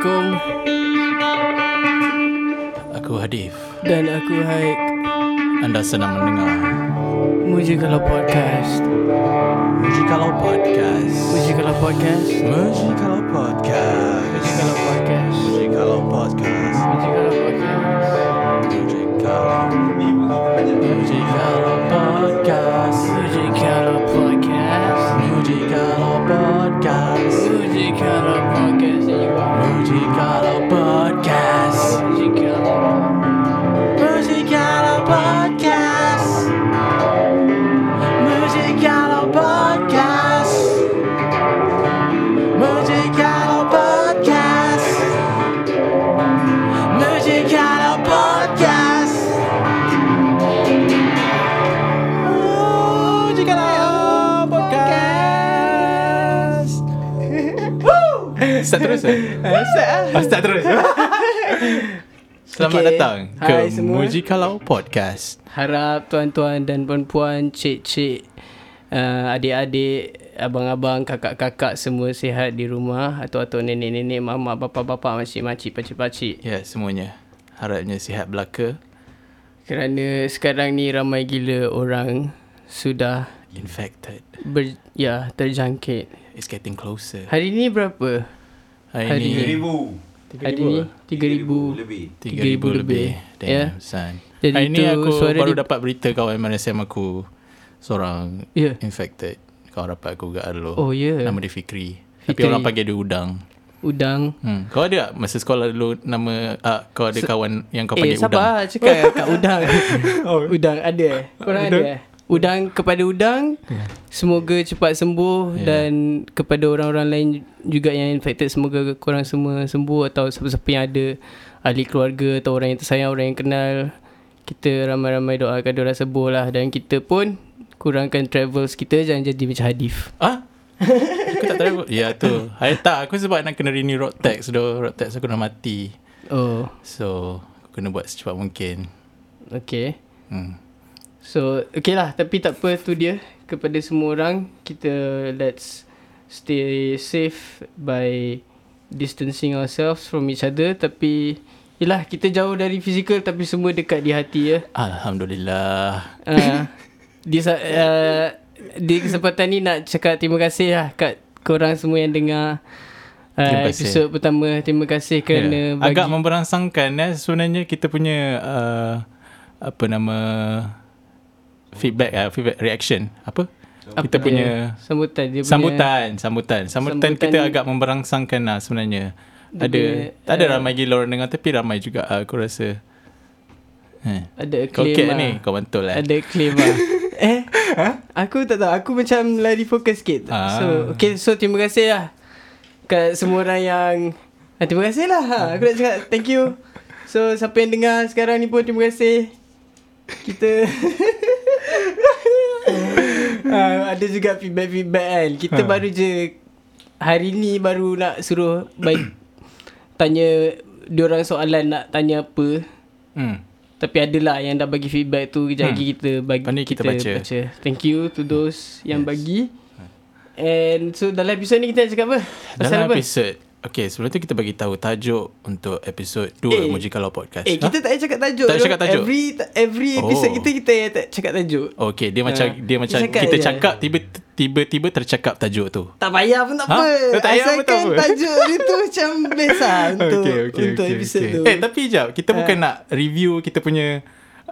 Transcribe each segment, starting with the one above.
Assalamualaikum. Aku Hadif. Dan aku Haik. Anda sedang mendengar. Muji Kalau Podcast. Muji Kalau Podcast. Muji Kalau Podcast. Muji Kalau Podcast. Muji Kalau Podcast. Muji Kalau Podcast. Muji Kalau Podcast. Muji Kalau Muji eh? Oh, start terus Selamat Okay. datang ke Hai semua. Muji Kalau Podcast Harap tuan-tuan dan puan-puan Cik-cik uh, Adik-adik Abang-abang, kakak-kakak Semua sihat di rumah Atau-atau nenek-nenek Mama, bapa-bapa, makcik-makcik, pakcik-pakcik Ya semuanya Harapnya sihat belaka Kerana sekarang ni ramai gila orang Sudah Infected ber, ya, terjangkit It's getting closer Hari ni berapa? Hari, Hari ni ni. ribu. Hari ni 3000 lebih. 3,000 lebih. Damn Ya. son Jadi Hari ni aku suara baru di- dapat berita kawan MNSM aku Seorang Ya. infected. Kau dapat aku gak dulu Oh, ya. Nama dia Fikri. Tapi Fikri. orang panggil dia Udang. Udang. Hmm. Kau ada tak masa sekolah dulu Nama ah, Kau ada kawan yang kau Eh panggil Udang? sabar Cakap kat udang. Udang ada. Eh Korang ada? eh Udang kepada udang Semoga cepat sembuh Ya. Dan kepada orang-orang lain juga yang infected Semoga korang semua sembuh Atau siapa-siapa yang ada Ahli keluarga Atau orang yang tersayang Orang yang kenal. Kita ramai-ramai doakan diorang sembuh lah. Dan kita pun Kurangkan travels kita Jangan jadi macam Hadif. Ah? Aku tak tahu Ya tu. Hai, Tak aku sebab nak kena renew road tax tu. Road tax aku dah mati. Oh. So Aku kena buat secepat mungkin. Okay. Hmm. So okay lah. Tapi tak apa tu dia. Kepada semua orang Kita let's Stay safe By Distancing ourselves From each other. Tapi Yelah kita jauh dari fizikal Tapi semua dekat di hati ya. Alhamdulillah. Uh, di, uh, di kesempatan ni nak cakap terima kasih lah Kat korang semua yang dengar uh. Episod pertama. Terima kasih kerana Ya. bagi Agak memberangsangkan eh, Sebenarnya kita punya uh, Apa nama Feedback uh, Feedback reaction. Apa? Apa Kita punya Sambutan dia punya Sambutan Sambutan. Sambutan Sambutan- kita agak memberangsangkan lah sebenarnya. Ada punya, Tak ada uh, ramai gila orang dengar Tapi ramai juga uh, aku rasa. Eh. Ada Kau claim cat lah. ni? Kau bantul lah. Ada claim lah. Eh? Aku tak tahu. Aku macam lari fokus sikit. Ah. So Okay so terima kasih lah Kat semua orang yang ah, Terima kasih lah. Ha, Aku nak cakap thank you. So siapa yang dengar sekarang ni pun terima kasih. Kita ah, Ada juga feedback-feedback kan Kita Ha. baru je Hari ni baru nak suruh baik, Tanya Diorang soalan nak tanya apa hmm. tapi adalah yang dah bagi feedback tu Kejap Hmm. lagi kita bagi Lepas ni kita baca. Thank you to those yang bagi And so dalam episod ni kita nak cakap apa? Dalam apa? episod Okay sebelum tu kita bagi tahu tajuk untuk episod 2 Eh. Muji Kalau Podcast. Eh kita tak payah cakap tajuk Tak cakap tajuk? Every every episode Oh. kita kita tak cakap tajuk Okay dia macam Ha. dia macam Cakap kita je. cakap tiba tiba-tiba tercakap tajuk tu. Tak payah pun tak Ha? apa Tak payah pun tak Asalkan apa. tajuk dia tu macam best lah Untuk, untuk episod tu Eh tapi jap kita bukan Ha. nak review kita punya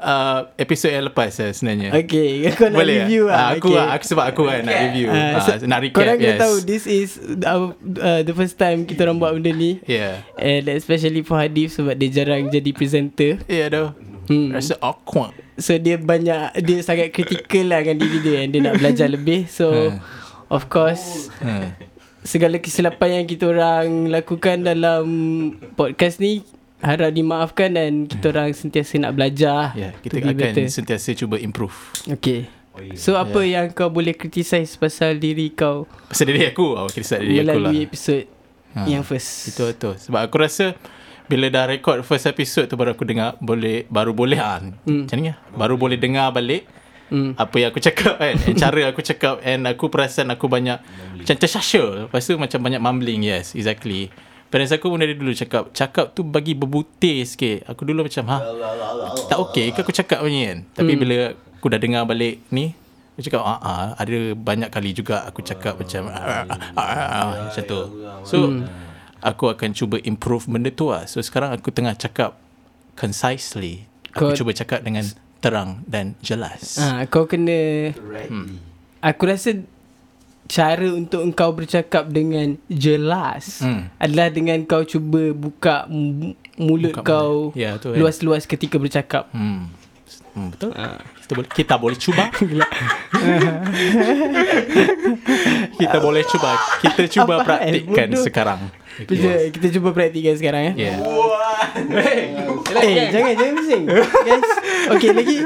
uh, episod yang lepas eh, sebenarnya. Okay Kau nak Boleh review eh? lah Ah, aku, okay. aku sebab aku kan nak review. Ah, Ah, so- nak recap Korang kena yes. tahu This is our, uh, The first time kita orang buat benda ni Yeah. And especially for Hadif Sebab dia jarang jadi presenter Yeah dah. Hmm. Rasa awkward. So dia banyak Dia sangat kritikal lah dengan diri dia And dia nak belajar lebih So Of course. Segala kesilapan yang kita orang Lakukan dalam Podcast ni Harap dimaafkan Dan kita orang sentiasa nak belajar Ya, yeah, kita to be akan better. sentiasa cuba improve. Okay So apa yang kau boleh criticize Pasal diri kau Pasal diri aku, oh, kisah diri aku lah. Melalui episod Ha. Yang first Itu betul. Sebab aku rasa bila dah record first episode tu baru aku dengar boleh baru boleh ah. Hmm. Macam ni lah. Baru boleh dengar balik Hmm. apa yang aku cakap kan and cara aku cakap and aku perasan aku banyak macam tersasya lepas tu macam banyak mumbling yes exactly Parents aku pun dari dulu cakap Cakap tu bagi berbutir sikit. Aku dulu macam ha? Tak okey ke aku cakap macam ni kan? Tapi bila aku dah dengar balik ni Aku cakap ah, ah, Ada banyak kali juga Aku cakap macam ah, ah, ah, ah, Macam tu. So Aku akan cuba improve benda tu lah. So sekarang aku tengah cakap Concisely. Aku Kau- cuba cakap dengan terang dan jelas. Ha, kau kena Hmm. Aku rasa cara untuk engkau bercakap dengan jelas Hmm. adalah dengan kau cuba buka mulut Buka kau mulut. Ya, tu kan. luas-luas ketika bercakap. Hmm. hmm betul. Kita boleh kita boleh cuba. kita boleh cuba. Kita cuba Apa praktikkan Bodoh. sekarang. Kita, kita cuba praktikkan sekarang ya. Yeah. Eh, jangan jangan bising. Guys. Okey, lagi.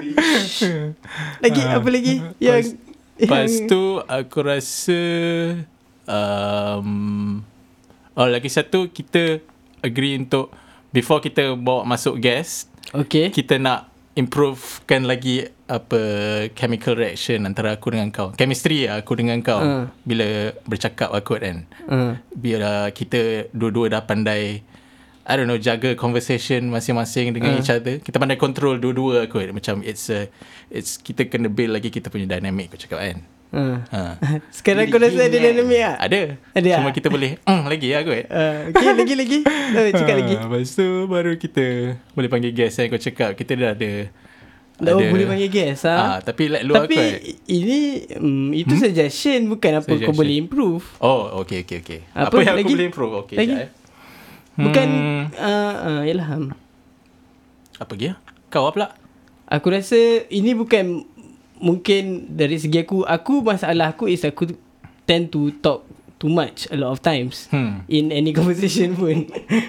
Lagi apa lagi? Yang Lepas tu aku rasa um, oh lagi satu kita agree untuk before kita bawa masuk guest Okey. kita nak improvekan lagi apa chemical reaction antara aku dengan kau. Chemistry lah aku dengan kau Uh. bila bercakap aku kan. Uh, Biar kita dua-dua dah pandai I don't know jaga conversation masing-masing dengan Uh. each other. Kita pandai control dua-dua aku macam it's a it's kita kena build lagi kita punya dynamic aku cakap kan. uh. Ha. Sekarang kau rasa ada dynamic tak? Ada. Ada Cuma tak? kita boleh mm, lagi lah aku. Uh, okay, lagi lagi. Oh, cakap lagi. Ha, Lepas tu baru kita boleh panggil guest yang kau cakap. Kita dah ada Oh, boleh panggil guest Ah, ha? tapi like luar Tapi eh. ini um, itu hmm? suggestion bukan apa kau Suggestion. boleh improve. Oh, okay, okay, okay. Apa? Apa, yang Lagi? aku boleh improve? Okay, Lagi? sekejap, eh. Bukan Hmm, uh, uh, yalah. um, apa lagi? ah? Kau apa pula? Aku rasa ini bukan mungkin dari segi aku aku masalah aku is aku tend to talk too much a lot of times Hmm. in any conversation pun.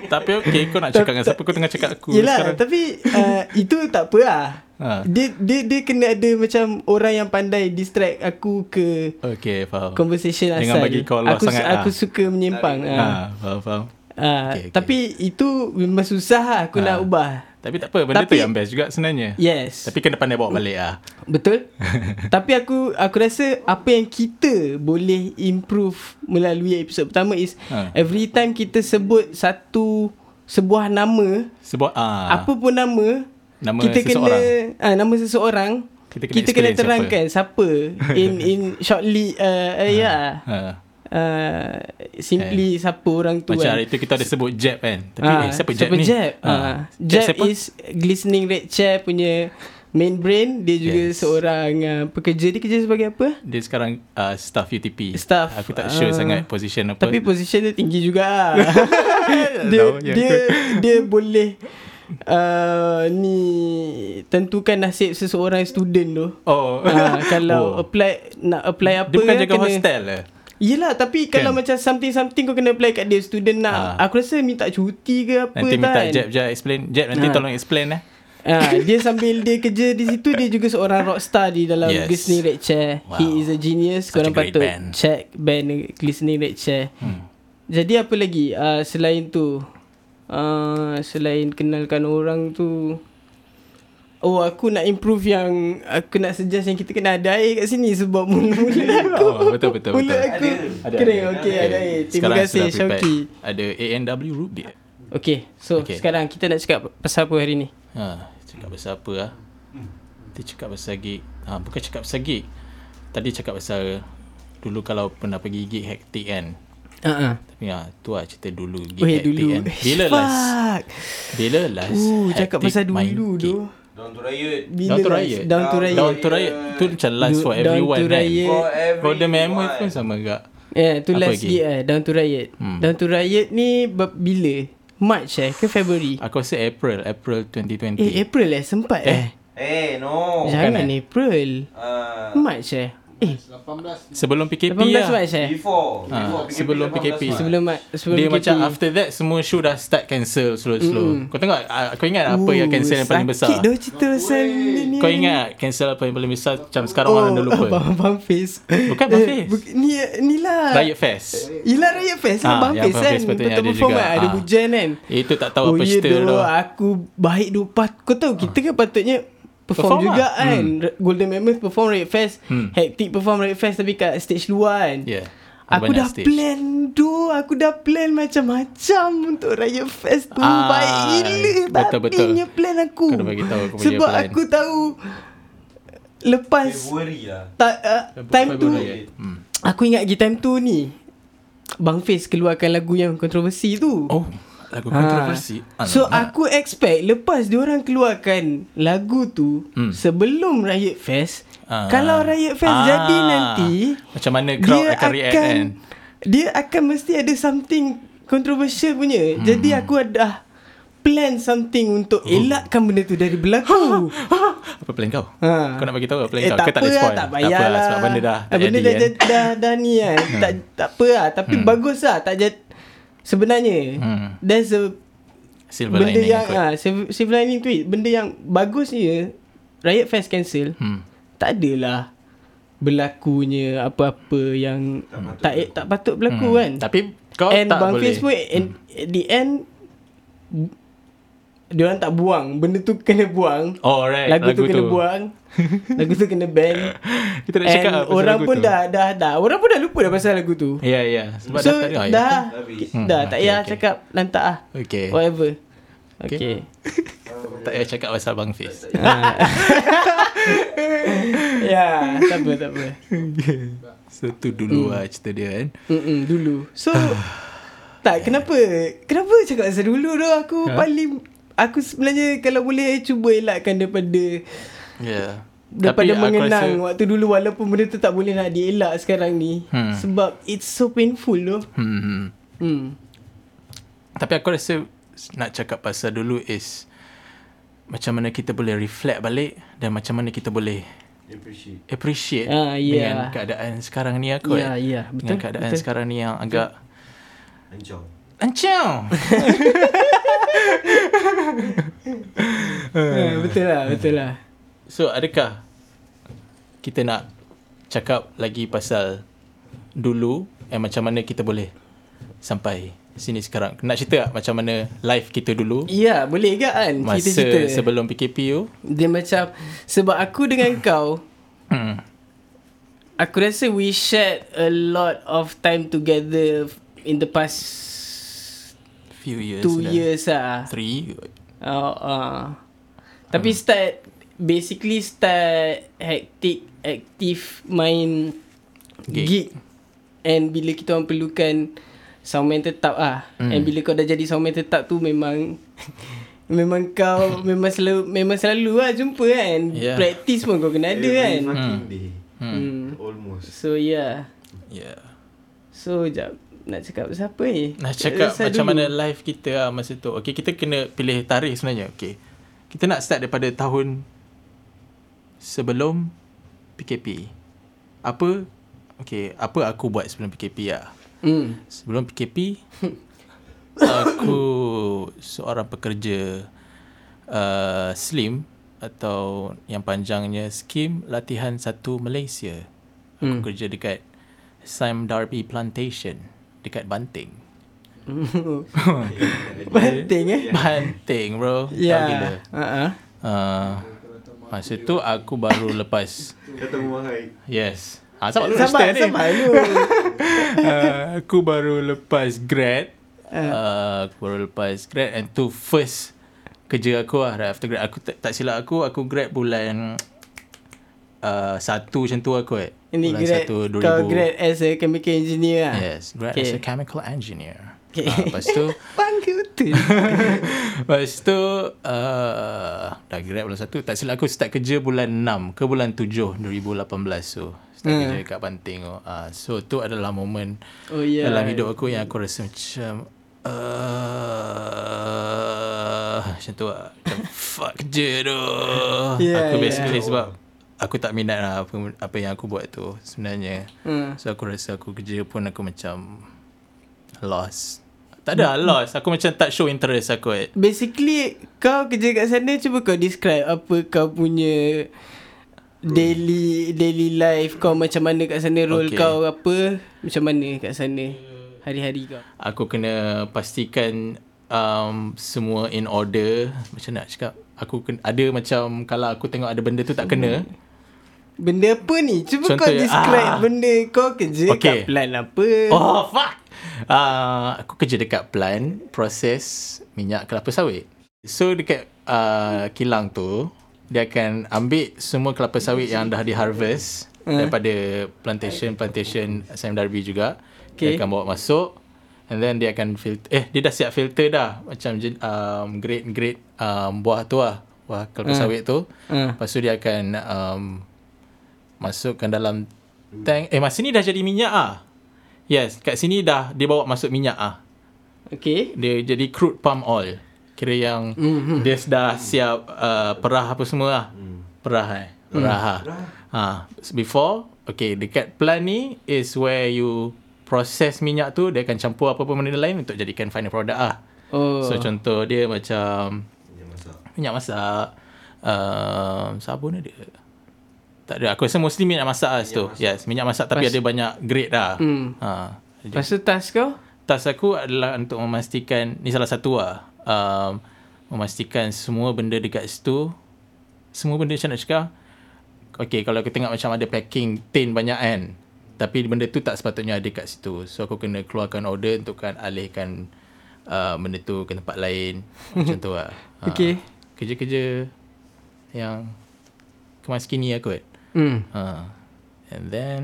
Tapi okay, kau nak cakap dengan siapa? Kau tengah cakap aku Yelah sekarang. tapi uh, itu tak apa lah. Ha. Dia, dia dia kena ada macam orang yang pandai distract aku ke Okay, faham. conversation asal. Jangan bagi kau lost aku, sangat Aku lah. suka menyimpang. Ha, Ha. faham, faham. Ha, Okay, okay. Tapi itu memang susah lah aku Ha. nak ubah. Tapi tak apa, benda tu Tapi- yang best juga sebenarnya. Yes. Tapi kena pandai bawa balik lah. Betul. Tapi aku aku rasa apa yang kita boleh improve melalui episod pertama is Ha. every time kita sebut satu sebuah nama, Sebab ah, apa pun nama, nama kita seseorang. kena ah nama seseorang Kita kena kita kena terangkan siapa, in in shortly uh, uh, ya Ha. Uh, simply siapa orang tu Macam kan. hari tu kita ada sebut Jeb kan. Tapi Ah, eh, siapa Jeb siapa ni? Jeb? Ah. Ah, Jeb Jeb is Glistening Red Chair punya main brain. Dia juga Yes. seorang uh, pekerja. Dia kerja sebagai apa? Dia sekarang uh, staff UTP. Staff. Aku tak sure Ah. sangat position apa. Tapi position dia tinggi juga. dia dia dia boleh uh, ni tentukan nasib seseorang student tu. oh. Ah, kalau Oh. apply nak apply apa dia bukan kan jaga kena, hostel lah. Yelah tapi Kan? kalau macam something-something kau kena apply kat dia student nak Ah. aku rasa minta cuti ke apa Nanti minta kan. Jeb je explain. Jeb nanti Ah. tolong explain eh. Ah, dia sambil dia kerja di situ dia juga seorang rockstar di dalam Yes. Glistening Red Chair. Wow. He is a genius. Such a Korang great patut band. check band Glistening Red Chair. Hmm. Jadi apa lagi uh, selain tu? Uh, selain kenalkan orang tu Oh aku nak improve yang Aku nak suggest yang kita kena ada air kat sini Sebab mula-mula aku Oh, betul, betul, Mula betul. aku Ada, Kering ada. okay, ada air Terima Sekarang kasih. Syauki Ada ANW Root Beer. Okay so Okay. sekarang kita nak cakap pasal apa hari ni Ha, cakap pasal apa ah? Kita cakap pasal gig. Ha, bukan cakap pasal gig. Tadi cakap pasal dulu kalau pernah pergi gig hektik kan. uh-uh. Tapi ha, tu lah cerita dulu gig Weh hektik dulu kan. Bila last bila last Uh, cakap pasal dulu tu Down to riot. Bila Down to? Riot. Down to riot Down to riot tu macam last for Down everyone to kan. Riot. For For the memory pun sama juga. Yeah, tu Apa last lagi? gig eh Down to Riot Hmm. Down to Riot ni Bila? March eh ke February? Aku rasa April, April 2020. Eh April eh sempat eh, Eh, Eh, no. Jangan bukan, eh? April Uh, March eh Eh sebelum PKP 18 lah. March eh before. Ah, before sebelum PKP. Sebelum Mar- sebelum Dia PKP. macam after that semua show dah start cancel slow-slow. Mm-mm. Kau tengok ah, kau ingat apa yang cancel yang paling besar? Sakit dah cerita pasal ni Kau ingat cancel apa yang paling besar macam sekarang orang dah lupa. Abang Abang Face Bukan Abang Eh, Face. buk- Ni ni lah Riot Fest. Yelah Riot Fest Abang yang Face Abang kan Betul ada perform juga. kan Ada hujan kan Itu tak tahu Oh apa ya cerita doh tu. Aku baik tu Pat- Kau tahu kita kan patutnya Perform, Perform juga lah. kan Golden Mammoth perform Riot Fest Hmm. Hectic perform Riot Fest Tapi kat stage luar kan Yeah. Aku dah stage. plan tu Aku dah plan macam-macam Untuk Raya Fest tu Ah, Baik gila betul, betul. Babinya plan aku bagi tahu aku punya Sebab plan. aku tahu Lepas Februari lah. ta, uh, Time tu Februari. Hmm. Aku ingat lagi time tu ni Bang Fiz keluarkan lagu yang kontroversi tu Oh, lagu Ha. kontroversi. So Alamak. aku expect Lepas diorang keluarkan Lagu tu Hmm. Sebelum Riot Fest Ah. Kalau Riot Fest Ah. jadi nanti Macam mana crowd akan react kan? Dia akan mesti ada something Controversial punya hmm. Jadi aku ada Plan something Untuk elakkan benda tu Dari berlaku Apa plan kau? Ha. Kau nak bagi tahu apa plan Eh kau? tak apa tak ada lah spoil. Tak payah apa lah Sebab benda dah Ah, Benda jadi dah, kan? dah, dah, dah ni kan tak, tak apa lah Tapi bagus lah Tak jad, Sebenarnya Hmm. There's a Silver Benda lining yang ah, silver, silver lining tweet Benda yang bagusnya Riot Fest cancel. Hmm. Tak adalah Berlakunya Apa-apa yang Tak tak, tak patut berlaku Hmm. kan? Tapi kau And tak Bang boleh. Pun and, At the end Diorang tak buang. Benda tu kena buang. Oh right. Lagu, tu kena buang Lagu tu kena ban Kita nak And cakap orang pun tu. dah, dah dah. Orang pun dah lupa dah pasal lagu tu. Ya ya. Sebab So dah tak dah. Habis. Hmm, Dah tak okay, payah okay. cakap Lantak lah Okay Whatever. Okay. Okay, Tak payah cakap pasal Bang Fiz Ah. Ya Tak apa tak apa. So tu dulu lah cerita dia kan. Mm-mm, Dulu. So Tak kenapa? Kenapa cakap pasal dulu tu? Aku Ha? paling Aku sebenarnya Kalau boleh Cuba elakkan daripada yeah. Daripada aku mengenang rasa- Waktu dulu Walaupun benda tu tak boleh nak dielak sekarang ni Hmm. Sebab It's so painful tu hmm, hmm. hmm. Tapi aku rasa Nak cakap pasal dulu is Macam mana kita boleh reflect balik Dan macam mana kita boleh Appreciate. Appreciate Ah, ya. Dengan keadaan sekarang ni aku Ya, ya, Dengan betul, keadaan betul. sekarang ni yang agak Ancang. Ancang Ah, Betul lah Betul lah So adakah Kita nak Cakap lagi pasal Dulu And macam mana kita boleh Sampai Sini sekarang Nak cerita tak Macam mana Life kita dulu Ya boleh ke kan Masa Cerita-cerita sebelum PKP tu Dia macam Sebab aku dengan kau hmm. Aku rasa we shared a lot of time together in the past Few years two dah. years lah. Three Uh, uh. Tapi start basically start hectic active main Gig. gig. And bila kita orang perlukan soundman tetap ah. Hmm. And bila kau dah jadi soundman tetap tu memang memang kau memang selalu memang selalu lah jumpa kan. Yeah. Practice pun kau kena ada Every kan. fucking day. Hmm. Almost. So yeah. Yeah So jap nak cakap pasal apa ni? Nak cakap Pasal macam dulu. mana life kita lah masa tu Okay kita kena pilih tarikh sebenarnya Okay Kita nak start daripada tahun Sebelum PKP Apa Okay Apa aku buat sebelum PKP lah Hmm. Sebelum PKP Aku Seorang pekerja uh, Slim Atau Yang panjangnya Skim Latihan Satu Malaysia Aku Hmm. kerja dekat Sam Darby Plantation Dekat Banting Penting eh? Banting bro Tahu Ya. Uh-huh. uh, Masa tu aku baru lepas Kata Muhammad. Yes ha, Sabar dulu Sabar, cerita ni. sabar dulu. uh, Aku baru lepas grad uh, Aku baru lepas grad And tu first Kerja aku lah right After grad Aku tak, tak silap aku Aku grad bulan uh, Satu macam tu aku eh Ini bulan grad, satu, kau grad as a chemical engineer lah. Yes Grad Okay. as a chemical engineer Okay. uh, Lepas tu Bangga betul. Lepas tu uh, Dah grad bulan satu Tak silap aku start kerja bulan 6 Ke bulan 7 2018 so Start Hmm. kerja kat Banting uh, So tu adalah momen oh ya. yeah. Dalam hidup aku yang aku rasa macam uh, Macam tu lah Macam fuck kerja tu Yeah, Aku yeah. basically sebab Aku tak minat lah apa, apa yang aku buat tu Sebenarnya Hmm. So aku rasa aku kerja pun aku macam Lost Tak ada lost Aku macam tak show interest aku eh. Basically kau kerja kat sana cuba kau describe apa kau punya daily daily life kau macam mana kat sana role Okay. kau apa macam mana kat sana hari-hari kau. Aku kena pastikan um, semua in order Macam nak cakap Aku kena, ada macam Kalau aku tengok ada benda tu tak kena Benda apa ni? Cuba Contoh kau describe ah. benda kau kerja Okay. kat plan apa. Oh fuck uh, Aku kerja dekat plant Proses minyak kelapa sawit So dekat uh, kilang tu Dia akan ambil semua kelapa sawit yang dah di harvest Hmm. Daripada plantation-plantation Sam Darby juga Okay. Dia akan bawa masuk And then dia akan filter Eh dia dah siap filter dah Macam um, grade-grade um, buah tu lah Buah kelapa Hmm. sawit tu Hmm. Lepas tu dia akan um, Masukkan dalam tank Eh masa ni dah jadi minyak ah. Yes, kat sini dah dia bawa masuk minyak ah. Okay. Dia jadi crude palm oil. Kira yang mm-hmm. dia dah siap uh, perah apa semua lah. Perah eh. Perah. Mm. Ha. Before, okay, dekat plant ni is where you process minyak tu, dia akan campur apa-apa benda lain untuk jadikan final product ah. Oh. So contoh dia macam Dia masak. minyak masak, uh, sabun ada. Tak ada. Aku rasa mostly minyak masak lah situ. Yes, minyak masak tapi Pas- ada banyak grade lah. Hmm. Ha. Lepas tu task kau? task aku adalah untuk memastikan ni salah satu lah um, memastikan semua benda dekat situ semua benda macam nak cakap Okay, kalau aku tengok macam ada packing tin banyak kan tapi benda tu tak sepatutnya ada kat situ so aku kena keluarkan order untuk kan alihkan uh, benda tu ke tempat lain macam tu lah Ha. Okay. kerja-kerja yang kemas kini aku kot Hmm. Ha. And then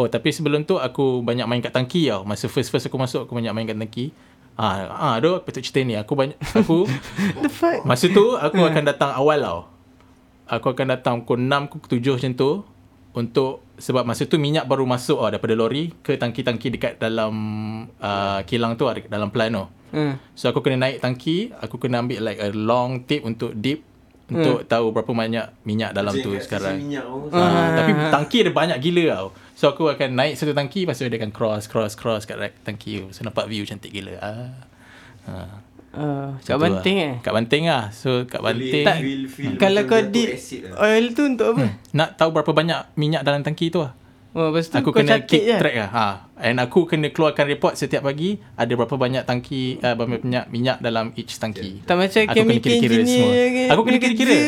Oh tapi sebelum tu aku banyak main kat tangki tau. Masa first-first aku masuk aku banyak main kat tangki. Ah, ah aduh patut cerita ni. Aku banyak aku The fuck? masa tu aku akan datang awal tau. Aku akan datang pukul 6 pukul 7 macam tu untuk sebab masa tu minyak baru masuk tau daripada lori ke tangki-tangki dekat dalam uh, kilang tu dalam plant tu. Hmm. So aku kena naik tangki, aku kena ambil like a long tape untuk dip untuk tahu berapa banyak minyak dalam Macam tu kat sekarang. minyak tu. Ha, tapi tangki ada banyak gila tau. So aku akan naik satu tangki Lepas tu dia akan cross Cross cross kat right tangki tu So nampak view cantik gila ah. Ha. Uh, kat tu Banting lah. eh? Kat Banting lah So kat Banting Tak, Feel- feel kalau kau di lah. oil tu untuk apa? Nak tahu berapa banyak minyak dalam tangki tu lah Oh, lepas tu Aku kau kena keep je. track lah. Ha. And aku kena keluarkan report setiap pagi Ada berapa banyak tangki uh, Berapa banyak minyak dalam each tangki. Tak macam Aku kena kira-kira semua. ke, Aku kena kira-kira.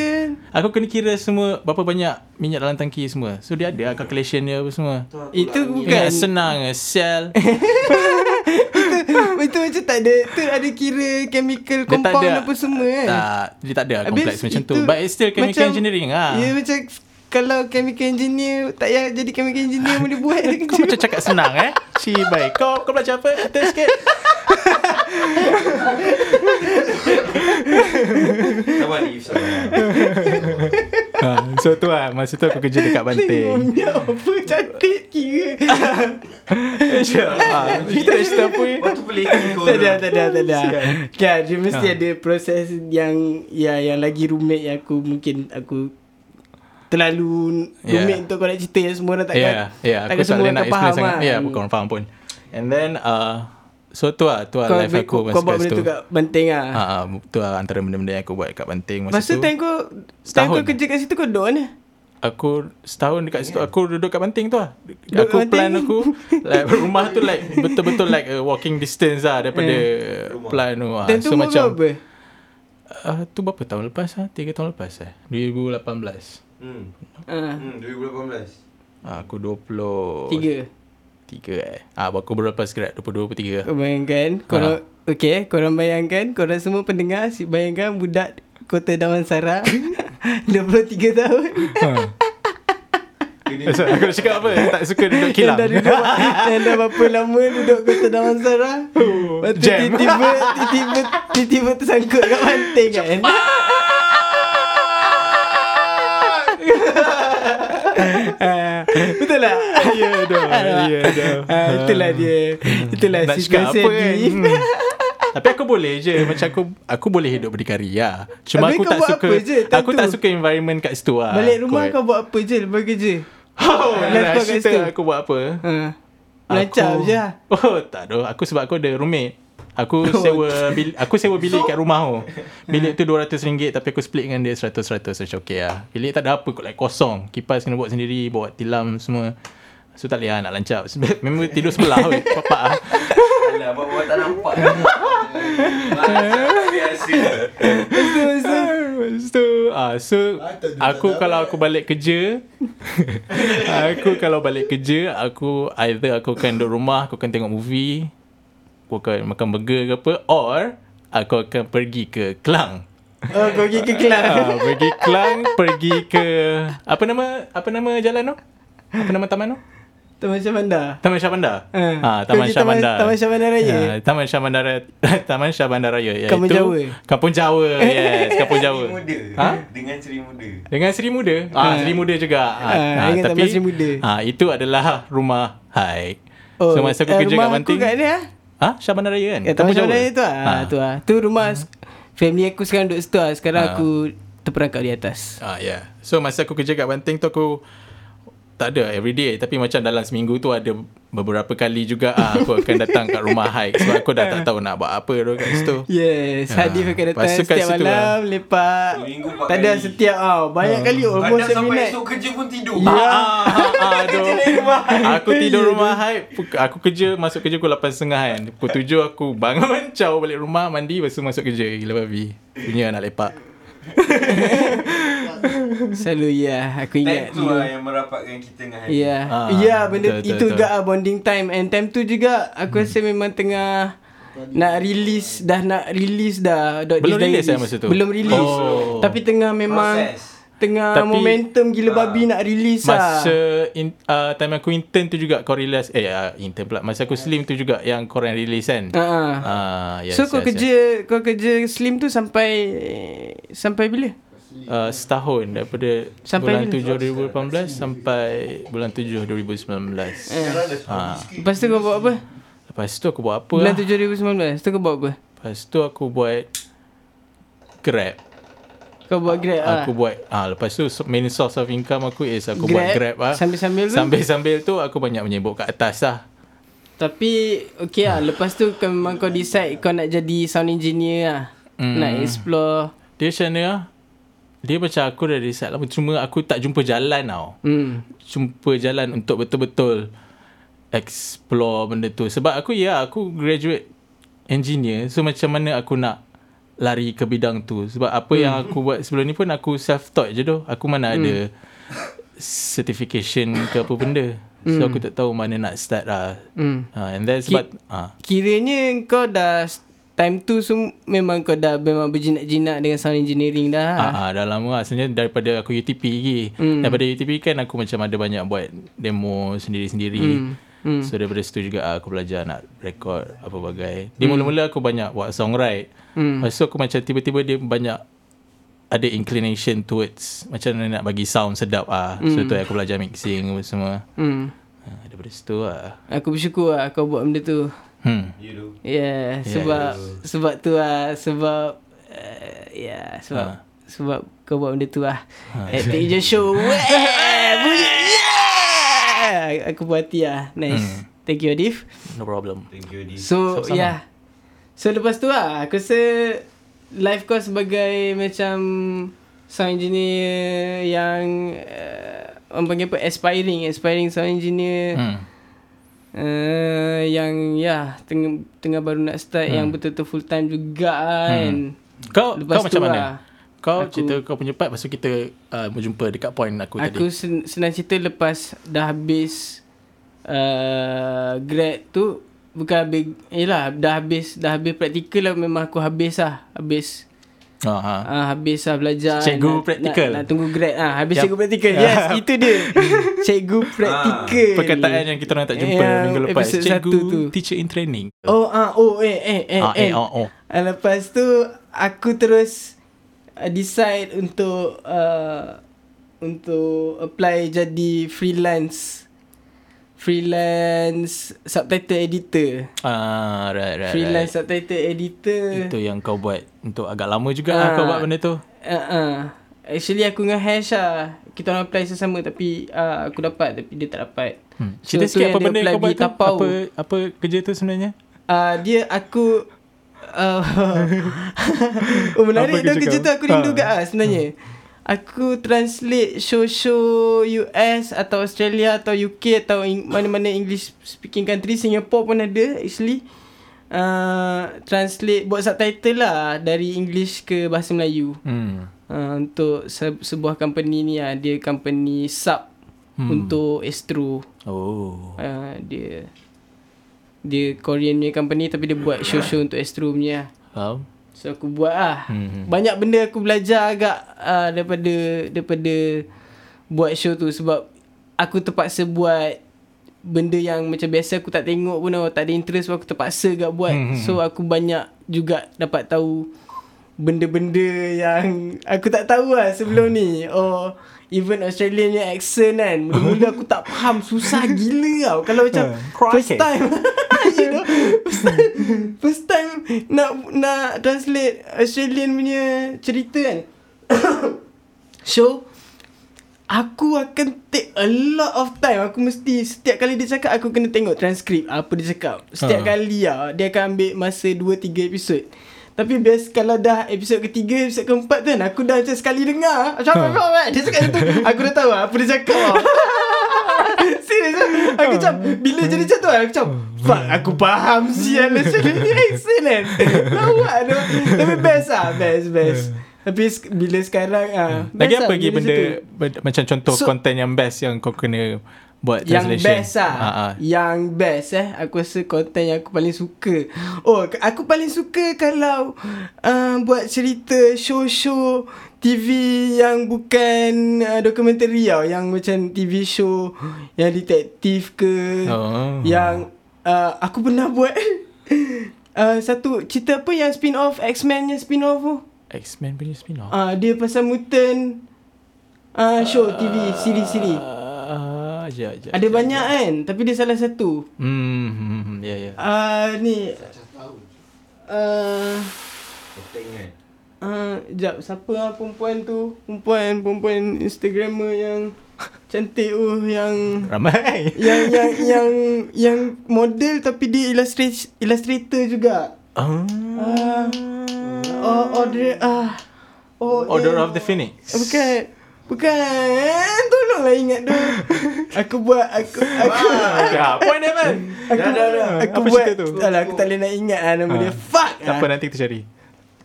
Aku kena kira semua Berapa banyak minyak dalam tangki semua. So dia ada lah calculation dia apa semua. Itu Bukan. Bukan senang Sel Itu macam tak ada Tu ada kira chemical compound ada. apa semua kan? Tak Dia tak ada Habis kompleks macam tu. But it's still chemical macam- engineering lah. Ya macam Kalau chemical engineer Tak payah jadi chemical engineer Boleh buat dia Kau kerja macam cakap senang eh? Cibai Kau kau belajar apa? Cerita sikit. Sabar ni ha, So tu lah. Masa tu aku kerja dekat Banting. Minyak apa cantik kira. Ha, Kita nak cerita apa ni. Waktu kau. Tak ada tak ada tak ada. Kan dia mesti ada proses yang Ya yang lagi rumit yang aku Mungkin aku Terlalu Yeah. rumit untuk kau nak cerita yang semua orang takkan Ya yeah, Aku takkan tak semua orang nak akan faham sangat lah. Ya yeah, bukan faham pun And then uh, So tu lah Tu lah kau, life aku masa kau buat kat benda situ tu kat Banting lah ha, ha, Tu lah antara benda-benda yang aku buat kat Banting Masa, Masa tu time kau Time kau kerja kat situ kau duduk mana? Aku setahun dekat situ Aku duduk kat Banting tu lah Duduk Aku kat plan Banting? aku like, Rumah tu like Betul-betul like a walking distance lah Daripada Rumah. plan tu lah tu So macam berapa? uh, Tu berapa tahun lepas lah 3 tahun lepas eh 2018 Hmm. Ah, Hmm, 2018. Ah, Aku 20 Tiga. Tiga eh. Ah, Aku baru lepas grad 22 23 Kau bayangkan Korang Okay Korang bayangkan Korang semua pendengar si Bayangkan budak Kota Damansara 23 tahun. So, aku nak cakap apa? Tak suka duduk kilang. Yang dah duduk Yang dah berapa lama Duduk Kota Damansara? Lepas tu jam. tiba-tiba Tiba-tiba tersangkut kat pantai kan Betul tak? Ya dah. Ya dah. Ah, Itulah dia Itulah Nak cakap apa kan? Hmm. Tapi aku boleh je Macam aku Aku boleh hidup berdikari lah Cuma Habis aku tak suka je Aku tu? tak suka environment kat situ lah Balik rumah Kot. kau buat apa je Lepas kerja Oh kat cerita situ? aku buat apa ha. Lancar Aku- je lah Oh tak ada Aku sebab aku ada roommate Aku sewa bil, aku sewa bilik kat rumah tu. Bilik tu RM200 tapi aku split dengan dia 100-100 so macam okay lah. Bilik tak ada apa kot like kosong. Kipas kena buat sendiri, bawa tilam semua. So tak boleh lah nak lancap. Memang tidur sebelah kot. Papak lah. Alah, bawa tak nampak. Biasa. Tu ah, So Aku kalau aku balik kerja Aku kalau balik kerja Aku Either aku akan duduk rumah Aku akan tengok movie Aku akan makan burger ke apa Or Aku akan pergi ke Kelang Oh kau pergi ke kelas ah, Pergi Kelang Pergi ke Apa nama Apa nama jalan tu Apa nama taman tu Taman Syah Bandar Taman Syah Bandar. Ha. Ha, Kau Taman Syah Taman- Bandar. Taman Syah Bandar Raya? Ha, Taman Syah Bandar Taman Syah Bandar Raya iaitu Kampung Jawa? Kampung Jawa. Yes, Kampung Jawa. Seri muda. Ha? Dengan Seri muda. Dengan Seri Muda. Ah, Seri Muda juga. Ha, Ha, ingat Taman Seri Muda. Ha, itu adalah rumah Hai. so masa aku eh, kerja rumah kat Banting. aku kat dia Ha, Syah Bandar Raya kan? Ya, Taman Syah Bandar Raya tu lah. Ha. Ha. Tu lah. Tu rumah family aku sekarang duduk situ lah. Sekarang Ha. aku terperangkap di atas. Ah, yeah. So masa aku kerja kat Banting tu aku tak ada everyday tapi macam dalam seminggu tu ada beberapa kali juga ah, aku akan datang kat rumah hike sebab aku dah tak tahu nak buat apa tu kat situ. Yes, Ha. Hadif akan datang setiap situ malam lepak. Tak ada kali. setiap ah banyak kali almost Kadang every sampai night. esok kerja pun tidur. Ya. Ah, ah, ah, aduh. aku tidur rumah hike aku kerja masuk kerja pukul 8.30 kan. Pukul 7 aku bangun caw balik rumah mandi lepas tu masuk kerja gila babi. Punya nak lepak. Selalu ya, aku ingat Time tu lah yang merapatkan kita dengan Hadi. Ya. Ah, Ya, benda betul, itu betul, juga ah, bonding time and time tu juga aku rasa memang tengah nak release dah nak release dah Dot Belum release Diaries. eh masa tu? Belum release. Oh. Tapi tengah memang Proses. tengah Tapi- momentum gila babi nak release lah. Masa in, uh, time aku intern tu juga kau release eh uh, intern pula masa aku slim tu juga yang korang release kan. Ha. ah. Ah, yes, so kau yes, kerja kau kerja slim tu sampai sampai bila? Uh, setahun daripada Sampai bulan bila? 7 2018 sampai bulan 7 2019. Ha. Lepas tu kau buat apa? Lepas tu aku buat apa? Bulan lah? 7 2019. Tu kau buat apa? Lepas tu aku buat Grab. Kau buat Grab ah. Aku buat ah lepas tu main source of income aku is aku buat Grab ah. Sambil-sambil tu. Sambil-sambil tu aku banyak menyebut kat atas lah. Tapi okay lah Lepas tu kau memang kau decide Kau nak jadi sound engineer lah Hmm. Nak explore Dia macam mana ah? Dia macam aku dah decide lama. Cuma aku tak jumpa jalan tau. Hmm. Jumpa jalan untuk betul-betul Explore benda tu. Sebab aku ya Aku graduate engineer. So macam mana aku nak Lari ke bidang tu? Sebab apa yang aku buat sebelum ni pun Aku self-taught je tu Aku mana ada Certification ke apa benda. So aku tak tahu mana nak start lah. Hmm. ha, And then sebab ha, Kiranya kau dah Time tu sem- Memang kau dah Memang berjinak-jinak Dengan sound engineering dah Ah, ah, dah lama lah. Sebenarnya daripada aku UTP lagi. Hmm. Daripada UTP kan aku macam ada banyak buat demo sendiri-sendiri. Hmm. Hmm. So daripada situ juga aku belajar nak record apa bagai. Di mula-mula aku banyak buat songwrite. Hmm. Lepas tu aku macam tiba-tiba dia banyak ada inclination towards macam mana nak bagi sound sedap ah. So tu aku belajar mixing apa semua. hmm. Ah, daripada situ lah. Aku bersyukur lah Kau buat benda tu Hmm. You do. Yeah, sebab sebab tu lah sebab uh, yeah, sebab sebab kau buat benda tu lah. Epic je show. Weh, bunyi. Yeah! Aku puas hati lah. Nice. Thank you Adif. No problem. Thank you, Hadi. So Sama-sama. yeah. So lepas tu lah aku rasa life kau sebagai macam sound engineer yang uh, orang panggil apa aspiring aspiring sound engineer Hmm. Uh, yang ya tengah tengah baru nak start hmm. yang betul-betul full time juga kan. Kau Lepas kau macam mana? lah, Kau aku- cerita kau punya part Lepas tu kita uh, Berjumpa dekat point aku, Aku tadi sen- senang cerita lepas dah habis uh, grad tu bukan habis yalah dah habis dah habis praktikal lah memang aku habis lah habis ha. Ah habis lah belajar Cikgu nak, praktikal. nak, nak tunggu grad ah habis Yap. cikgu praktikal yes itu dia cikgu praktikal Perkataan yang kita orang tak jumpa Yang minggu lepas Cikgu tu. teacher in training oh ah oh eh eh eh ah, eh, eh, oh, oh. Ah, Lepas tu aku terus uh, decide untuk uh, untuk apply jadi freelance freelance subtitle editor. Ah, right, right, freelance right. subtitle editor. Itu yang kau buat Untuk agak lama juga Ah. lah kau buat benda tu Uh, uh. Actually aku dengan Hash lah Kita orang apply sesama Tapi uh, aku dapat Tapi dia tak dapat hmm. So, Cerita tu sikit apa benda kau buat tu Tapau. Apa apa kerja tu sebenarnya uh, Dia aku uh, Oh menarik kerja kau? tu Aku rindu Ha. kat ah sebenarnya Aku translate show-show US Atau Australia Atau UK Atau in, mana-mana English speaking country Singapore pun ada actually uh, Translate Buat subtitle lah Dari English ke bahasa Melayu hmm. uh, untuk se- sebuah company ni lah. Dia company sub hmm. untuk Astro. Oh. Uh, dia dia Korean punya company tapi dia buat show-show untuk Astro punya lah. Faham? So aku buat lah. Hmm. Banyak benda aku belajar agak uh, daripada daripada buat show tu sebab aku terpaksa buat benda yang macam biasa aku tak tengok pun tau. Tak ada interest pun aku terpaksa agak buat. Hmm. So aku banyak juga dapat tahu benda-benda yang aku tak tahu lah sebelum ni. Oh, even Australian punya accent kan. Mula-mula aku tak faham. Susah gila tau. Kalau macam Crikey. first time. you know, first time, first time nak nak translate Australian punya cerita kan. Show Aku akan take a lot of time Aku mesti Setiap kali dia cakap Aku kena tengok transkrip Apa dia cakap Setiap Ha. kali lah Dia akan ambil masa 2-3 episod Tapi biasa Kalau dah episod ketiga Episod keempat tu kan Aku dah macam sekali dengar. Macam apa Ha. ha. Dia cakap tu. Aku dah tahu lah Apa dia cakap lah. Serius lah Aku macam Bila jadi macam tu Aku macam Fuck aku faham Sial Australian ni accent kan Lawak tu? Tapi best lah Best best. Tapi bila sekarang ah, Lagi best apa lah lagi benda, benda macam contoh So- konten yang best yang kau kena buat Yang best lah. Ha, ha. Yang best eh. Aku rasa konten yang aku paling suka. Oh aku paling suka kalau uh, Buat cerita show-show TV yang bukan uh, dokumentari tau. Yang macam TV show Yang detektif ke. Oh. Yang uh, Aku pernah buat. Uh, Satu cerita apa yang spin-off? X-Men yang spin-off tu? X-Men punya spin-off. uh, Dia pasal mutant uh, Show TV Siri-siri Uh, ya, ya, Ada ya, banyak kan Tapi dia salah satu Hmm, hmm, hmm, ya, ya. uh, Ni uh, Tengok. uh, Sekejap Siapa lah perempuan tu Perempuan Perempuan Instagrammer yang Cantik tu Yang Ramai. yang yang yang yang model tapi dia illustrator illustrator juga. Oh. Ah. Oh, Audrey ah. Oh, Order eh, of the Phoenix. Bukan. Bukan. Tolonglah ingat tu. Aku buat aku aku Ya, point dia man. aku, Dah, dah, dah. aku Apa buat cerita tu? Alah, aku tak boleh nak ingat lah nama Ah. dia. Fuck. Tak apa nanti kita cari.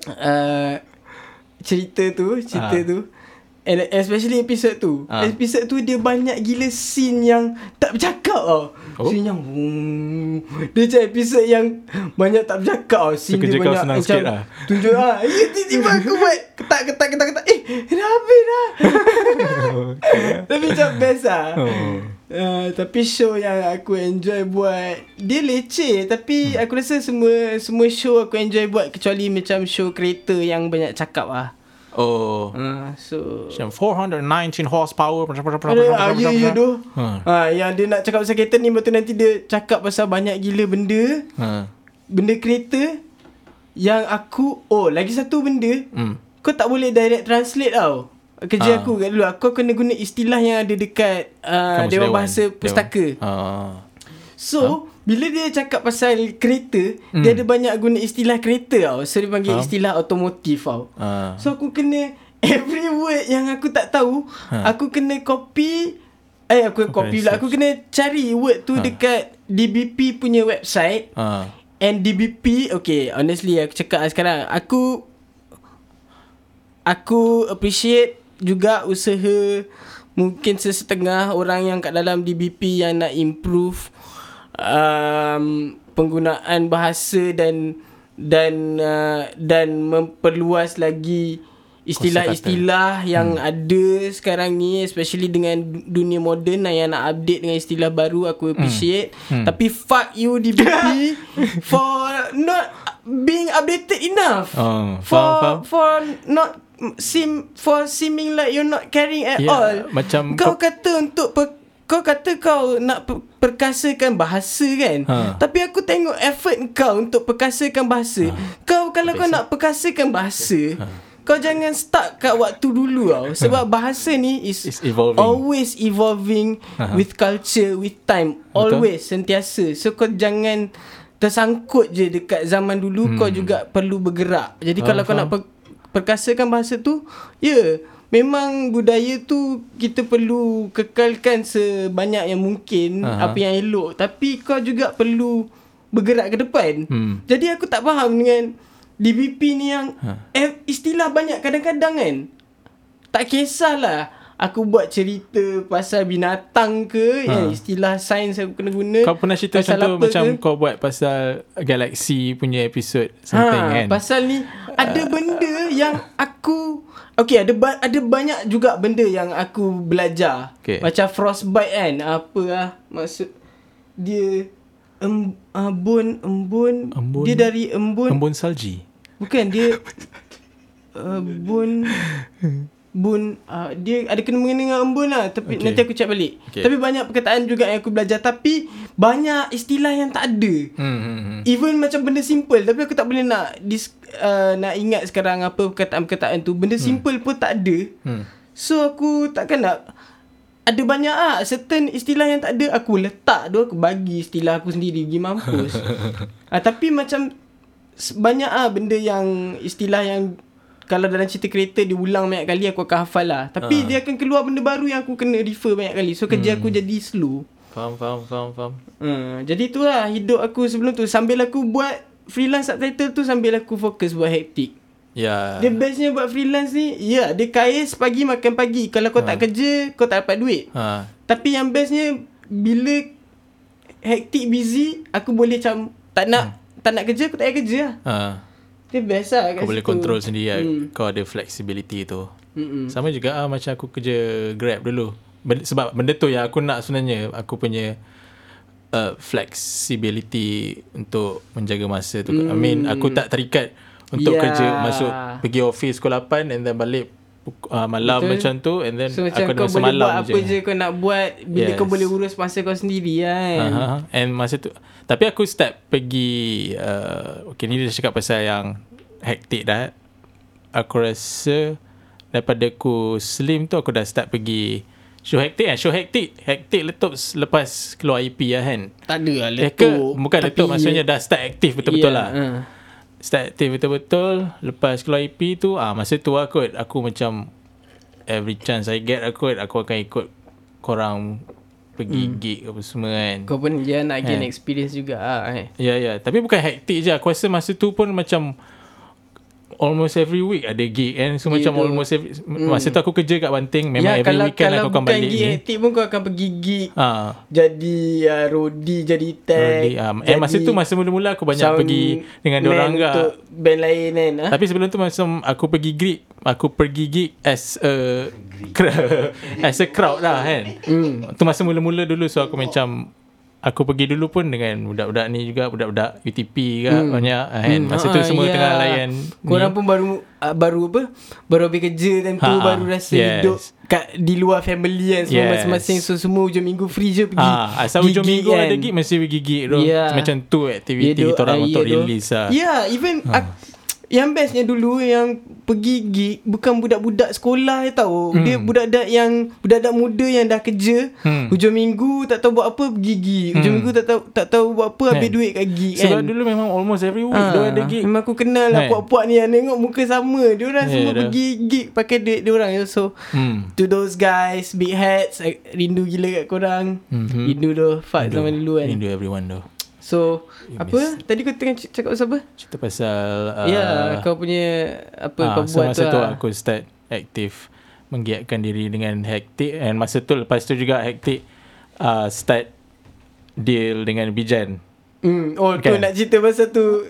uh, cerita tu, cerita Ah. tu. And especially episode tu. Ah. Episode tu dia banyak gila scene yang tak bercakap tau. Oh. Oh. Scene yang hmm, dia macam episode yang banyak tak bercakap tau. Scene kerja dia banyak senang sikit lah. Tunjuk ah. Ya tiba-tiba aku buat ketak ketak ketak ketak. Eh, dah habis dah. Tapi macam best lah. Oh. Uh, tapi show yang aku enjoy buat Dia leceh Tapi Hmm. aku rasa semua Semua show aku enjoy buat Kecuali macam show kereta Yang banyak cakap lah Oh. uh, So Macam 419 horsepower. Ada ah, ya ya tu Ha. ha, Yang dia nak cakap pasal kereta ni tu nanti dia cakap pasal banyak gila benda Ha. Benda kereta Yang aku Oh lagi satu benda Hmm. Kau tak boleh direct translate tau Kerja Ah. aku kat dulu Kau kena guna istilah yang ada dekat uh, Kamus Dewan Dewan. Bahasa Pustaka Dewan. Ah. So Bila dia cakap pasal kereta Hmm. Dia ada banyak guna istilah kereta tau So dia panggil Faham. istilah otomotif tau Ah. So aku kena Every word yang aku tak tahu Ha. Aku kena copy Eh aku Kau copy pula Aku kena cari word tu Ha. dekat DBP punya website Ah. And DBP Okay honestly aku cakap lah sekarang Aku Aku appreciate juga usaha Mungkin sesetengah orang yang kat dalam DBP yang nak improve um, Penggunaan bahasa dan Dan uh, Dan memperluas lagi Istilah-istilah yang hmm. ada sekarang ni Especially dengan du- dunia moden lah Yang nak update dengan istilah baru Aku appreciate Hmm. Tapi fuck you DBP For not being updated enough Oh, For faham, faham. for not seem for seeming like you're not caring at Ya, all. macam kau, kau- kata untuk kau kata kau nak per, perkasakan bahasa kan. Ha. Tapi aku tengok effort kau untuk perkasakan bahasa. Kau kalau kau nak perkasakan bahasa, kau jangan start kat waktu dulu tau. Sebab bahasa ni is It's evolving. always evolving Ha. with culture, with time. Always sentiasa. So kau jangan tersangkut je dekat zaman dulu hmm. kau juga perlu bergerak. Jadi Faham, kalau kau nak per, perkasakan bahasa tu, ya, yeah, memang budaya tu kita perlu kekalkan sebanyak yang mungkin Aha. apa yang elok. Tapi kau juga perlu bergerak ke depan. Hmm. Jadi aku tak faham dengan DBP ni yang Ha. eh, istilah banyak kadang-kadang kan. tak kisahlah aku buat cerita pasal binatang ke ha. yang istilah sains aku kena guna. Kau pernah cerita pasal contoh macam ke. kau buat pasal Galaxy punya episod something ha, kan? Pasal ni ada benda yang aku Okay ada ba- ada banyak juga benda yang aku belajar. Okay. Macam frostbite kan. Apa lah maksud dia em, embun embun Embun. dia dari embun Embun salji. bukan dia embun bun uh, dia ada kena mengena dengan embun lah tapi Okay. nanti aku check balik Okay. tapi banyak perkataan juga yang aku belajar tapi banyak istilah yang tak ada Hmm, hmm, hmm. Even macam benda simple Tapi aku tak boleh nak dis, uh, Nak ingat sekarang Apa perkataan-perkataan tu Benda simple pun tak ada Hmm. So aku takkan nak Ada banyak ah Certain istilah yang tak ada Aku letak tu Aku bagi istilah aku sendiri Pergi mampus ah, Tapi macam Banyak ah benda yang Istilah yang Kalau dalam cerita kereta Dia ulang banyak kali Aku akan hafal lah Tapi dia akan keluar benda baru Yang aku kena refer banyak kali So kerja aku jadi slow Faham, faham, faham, faham. Hmm, jadi itulah hidup aku sebelum tu sambil aku buat freelance subtitle tu sambil aku fokus buat hektik. Ya. Dia bestnya buat freelance ni, ya, dia kais pagi makan pagi. Kalau kau tak kerja, kau tak dapat duit. Ha. Tapi yang bestnya bila hektik busy, aku boleh macam tak nak tak nak kerja, aku tak payah kerja lah. Ha. Dia best lah kat Kau boleh situ. control sendiri lah. Hmm. Kau ada flexibility tu. Mm-mm. Sama juga ah macam aku kerja Grab dulu. Sebab benda tu yang aku nak sebenarnya aku punya uh, flexibility untuk menjaga masa tu. I mean aku tak terikat untuk Yeah. kerja masuk pergi office pukul 8 and then balik uh, malam Betul. macam tu and then So macam aku kau boleh semalam buat apa je kau nak buat bila Yes. kau boleh urus masa kau sendiri kan. Uh-huh. And masa tu Tapi aku start pergi uh, Okay ni dia cakap pasal yang Hektik dah Aku rasa Daripada aku slim tu Aku dah start pergi Show hektik kan Show hektik Hektik letup lepas keluar EP lah kan Tak ada lah Eh ke letup. Bukan Tapi- letup Maksudnya dah start aktif betul-betul Ya, lah uh. Start aktif betul-betul Lepas keluar EP tu ah Masa tu lah kot Aku macam Every chance I get aku Aku akan ikut Korang Pergi Hmm. gig apa semua kan Kau pun dia nak gain Eh. experience juga ah eh. Ya ya Tapi bukan hektik je Aku rasa masa tu pun macam Almost every week ada gig kan. So Ya macam tu. almost every Masa tu aku kerja kat Banting Memang ya, every kalau, weekend kalau aku akan bukan balik gig ni. hektik pun kau akan pergi gig. Ha, jadi uh, roadie jadi tag Early, um, And masa tu masa mula-mula Aku banyak pergi Dengan orang untuk band lain kan ah. Tapi sebelum tu macam Aku pergi gig Aku pergi gig As a As a crowd lah kan. Hmm. Tu masa mula-mula dulu So aku macam Aku pergi dulu pun dengan budak-budak ni juga Budak-budak UTP juga hmm. banyak kan Masa tu Ah, semua ya. tengah layan Korang ni. pun baru uh, baru apa? Baru habis kerja time tu Ha, baru rasa yes. hidup kat di luar family kan semua Yes. masing-masing so semua hujung minggu free je pergi. Ah, asal hujung minggu ada gig mesti pergi gig tu. Ya. Macam tu aktiviti Ya, kita orang untuk tu. release lah. Yeah, even ak- yang bestnya dulu yang pergi gig bukan budak-budak sekolah tau. Hmm. Dia budak-budak yang budak-budak muda yang dah kerja. Hmm. Hujung minggu tak tahu buat apa pergi gig. Hujung Hmm. minggu tak tahu tak tahu buat apa habis Kan? duit kat gig Sebab kan. dulu memang almost every week Ah, dia ada gig. Memang aku kenal lah Kan? puak-puak ni yang tengok muka sama. Dia orang Ya, semua dah. pergi gig pakai duit dia orang. So Hmm. to those guys big hats rindu gila kat korang. Mhm. Rindu tu fuck zaman dulu kan. Rindu everyone tu. So You apa? Tadi kau tengah cakap pasal apa? Cerita pasal uh, Ya, yeah, kau punya apa ah, kau so buat masa tu, tu lah. aku start aktif menggiatkan diri dengan hektik and masa tu lepas tu juga hektik uh, start deal dengan Bijan. Hmm, oh tu Kan? nak cerita pasal tu.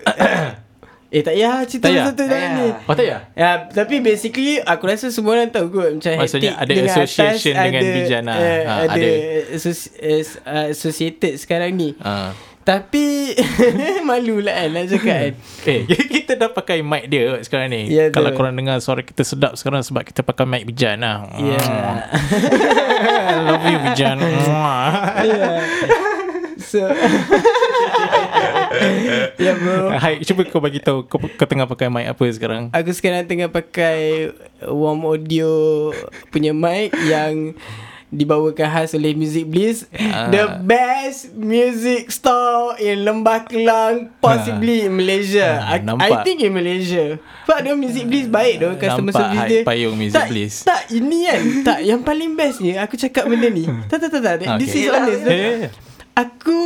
eh tak payah cerita Tak payah? pasal tu Tak jangan payah. ni. Oh tak ya? Ya, tapi basically aku rasa semua orang tahu kot macam Maksudnya hektik ada dengan association atas dengan ada, Bijan lah. eh, Ha, ada, ada. associ- uh, associated sekarang ni. Uh. Tapi malu lah kan nak cakap kan. Eh, kita dah pakai mic dia sekarang ni. Ya, Kalau tu. korang dengar suara kita sedap sekarang sebab kita pakai mic Bijan lah. Ya. I love you Bijan. Ya. So Ya bro Hai, cuba kau bagi tahu kau, kau tengah pakai mic apa sekarang? Aku sekarang tengah pakai Warm Audio punya mic yang dibawakan khas oleh Music Bliss Ah. The best music store in Lembah Kelang Possibly in Malaysia Ah, I, I nampak. think in Malaysia Sebab dia Music Bliss baik tu Customer Nampak service dia payung Music tak, Bliss. Tak ini kan Tak yang paling bestnya Aku cakap benda ni Tak tak tak, tak. This Okay. is honest Eh. Aku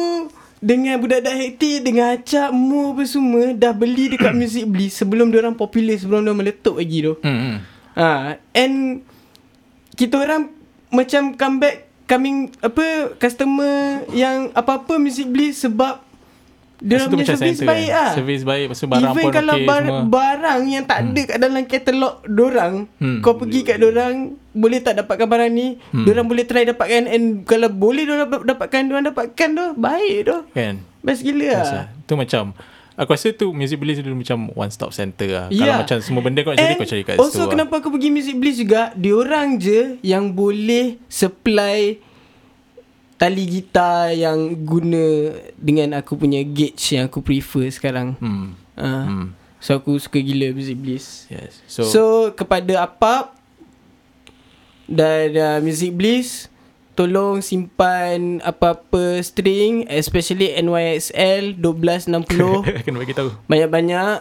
dengan budak-budak hektik Dengan acap Mu apa semua Dah beli dekat Music Bliss Sebelum orang popular Sebelum dia meletup lagi tu hmm. ha, And kita orang macam comeback coming apa customer yang apa-apa music bliss sebab dia Masa punya servis center baik kan? ah. Servis baik, tu barang Even pun kalau okey bar- semua. barang yang tak ada kat dalam katalog dorang, Hmm. kau pergi kat dorang boleh tak dapatkan barang ni, Hmm. dorang boleh try dapatkan and kalau boleh dorang dapat, dapatkan, dorang dapatkan tu baik tu. Kan? Best gila lah. Tu macam Aku rasa tu Music Bliss tu macam One stop center lah Ya. Kalau macam semua benda kau nak cari Kau cari kat Also situ lah. kenapa aku pergi Music Bliss juga Diorang je Yang boleh Supply Tali gitar Yang guna Dengan aku punya gauge Yang aku prefer sekarang hmm. uh, Hmm. So aku suka gila Music Bliss Yes So, So, kepada Apap Dan uh, Music Bliss Tolong simpan apa-apa string Especially NYXL 1260 Kena bagi tahu. Banyak-banyak.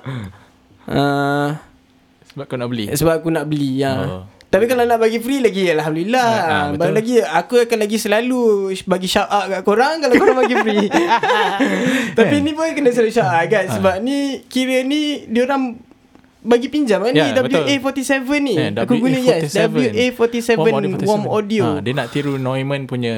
Uh, Sebab kau nak beli? Sebab aku nak beli ya. Oh. Tapi kalau nak bagi free lagi Alhamdulillah. Ah, ah, betul. Baru lagi Aku akan lagi selalu Bagi shout out kat korang Kalau korang bagi free. Tapi ni pun kena selalu shout out kan Sebab ni Kira ni Diorang Bagi pinjam kan Ya, ni betul. WA47 ni Eh, Aku guna yes WA47. WA47 Warm audio ha, Dia nak tiru Neumann punya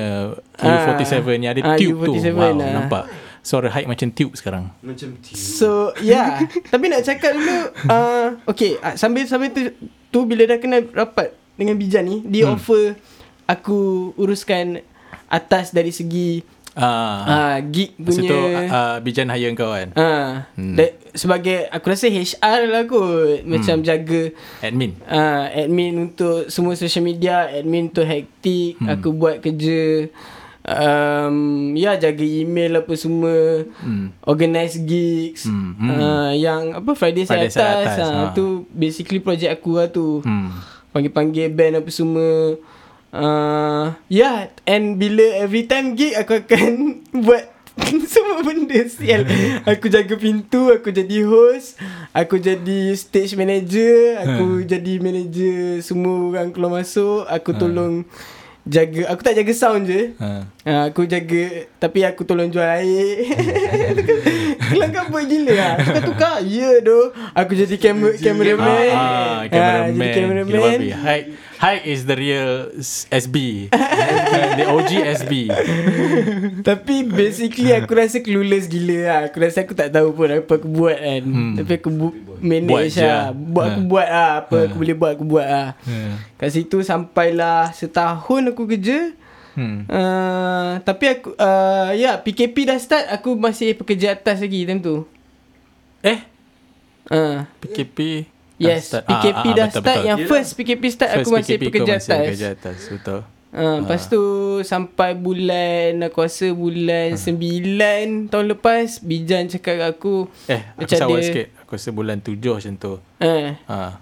Ah. U47 Yang ada Ah, tube tu U47 Wow ah. nampak Suara high macam tube sekarang Macam tea. So yeah Tapi nak cakap dulu uh, Okay uh, Sambil-sambil tu Tu bila dah kena rapat Dengan Bijan ni Dia Hmm. offer Aku uruskan Atas dari segi ah. uh, Gig Masa punya tu uh, Bijan hire kau kan Ah, Hmm. sebagai aku rasa HR lah kot macam Hmm. jaga Admin ah admin untuk semua social media, admin untuk hektik, Hmm. aku buat kerja um, ya jaga email apa semua, hmm. organize gigs, Hmm, hmm. Uh, yang apa Friday, Saya atas, Atas, ah ah. tu basically projek aku lah tu. Hmm. Panggil-panggil band apa semua. Uh, yeah, and bila every time gig aku akan buat semua benda sial. Aku jaga pintu, aku jadi host, aku jadi stage manager, aku jadi manager semua orang keluar masuk, aku tolong jaga aku tak jaga sound je. Ha. Uh, aku jaga Tapi aku tolong jual air Kelangkap buat gila lah Tukar-tukar Ya doh Aku jadi kamer cameraman Ah, ah, Ah, cameraman. Jadi Gila cameraman babi. Haik, Haik is the real SB. the OG SB. Tapi basically aku rasa clueless gila lah Aku rasa aku tak tahu pun apa aku buat kan Hmm. Tapi aku bu- Buat manage je. lah Buat aku Ha. buat lah Apa Ha. aku boleh buat aku buat lah Hmm. Kat situ sampailah setahun aku kerja Hmm. uh, Tapi aku uh, Ya PKP dah start Aku masih pekerja atas lagi time tu Eh, uh, PKP Yes start. PKP dah betul, start betul. Yang Yelah. first PKP start First Aku masih PKP pekerja masih atas Pekerja atas, betul. Uh, lepas tu sampai bulan aku rasa bulan sembilan tahun lepas Bijan cakap kat aku Eh, aku Macam sawal dia- sikit. Aku rasa bulan tujuh macam tu. eh Ha.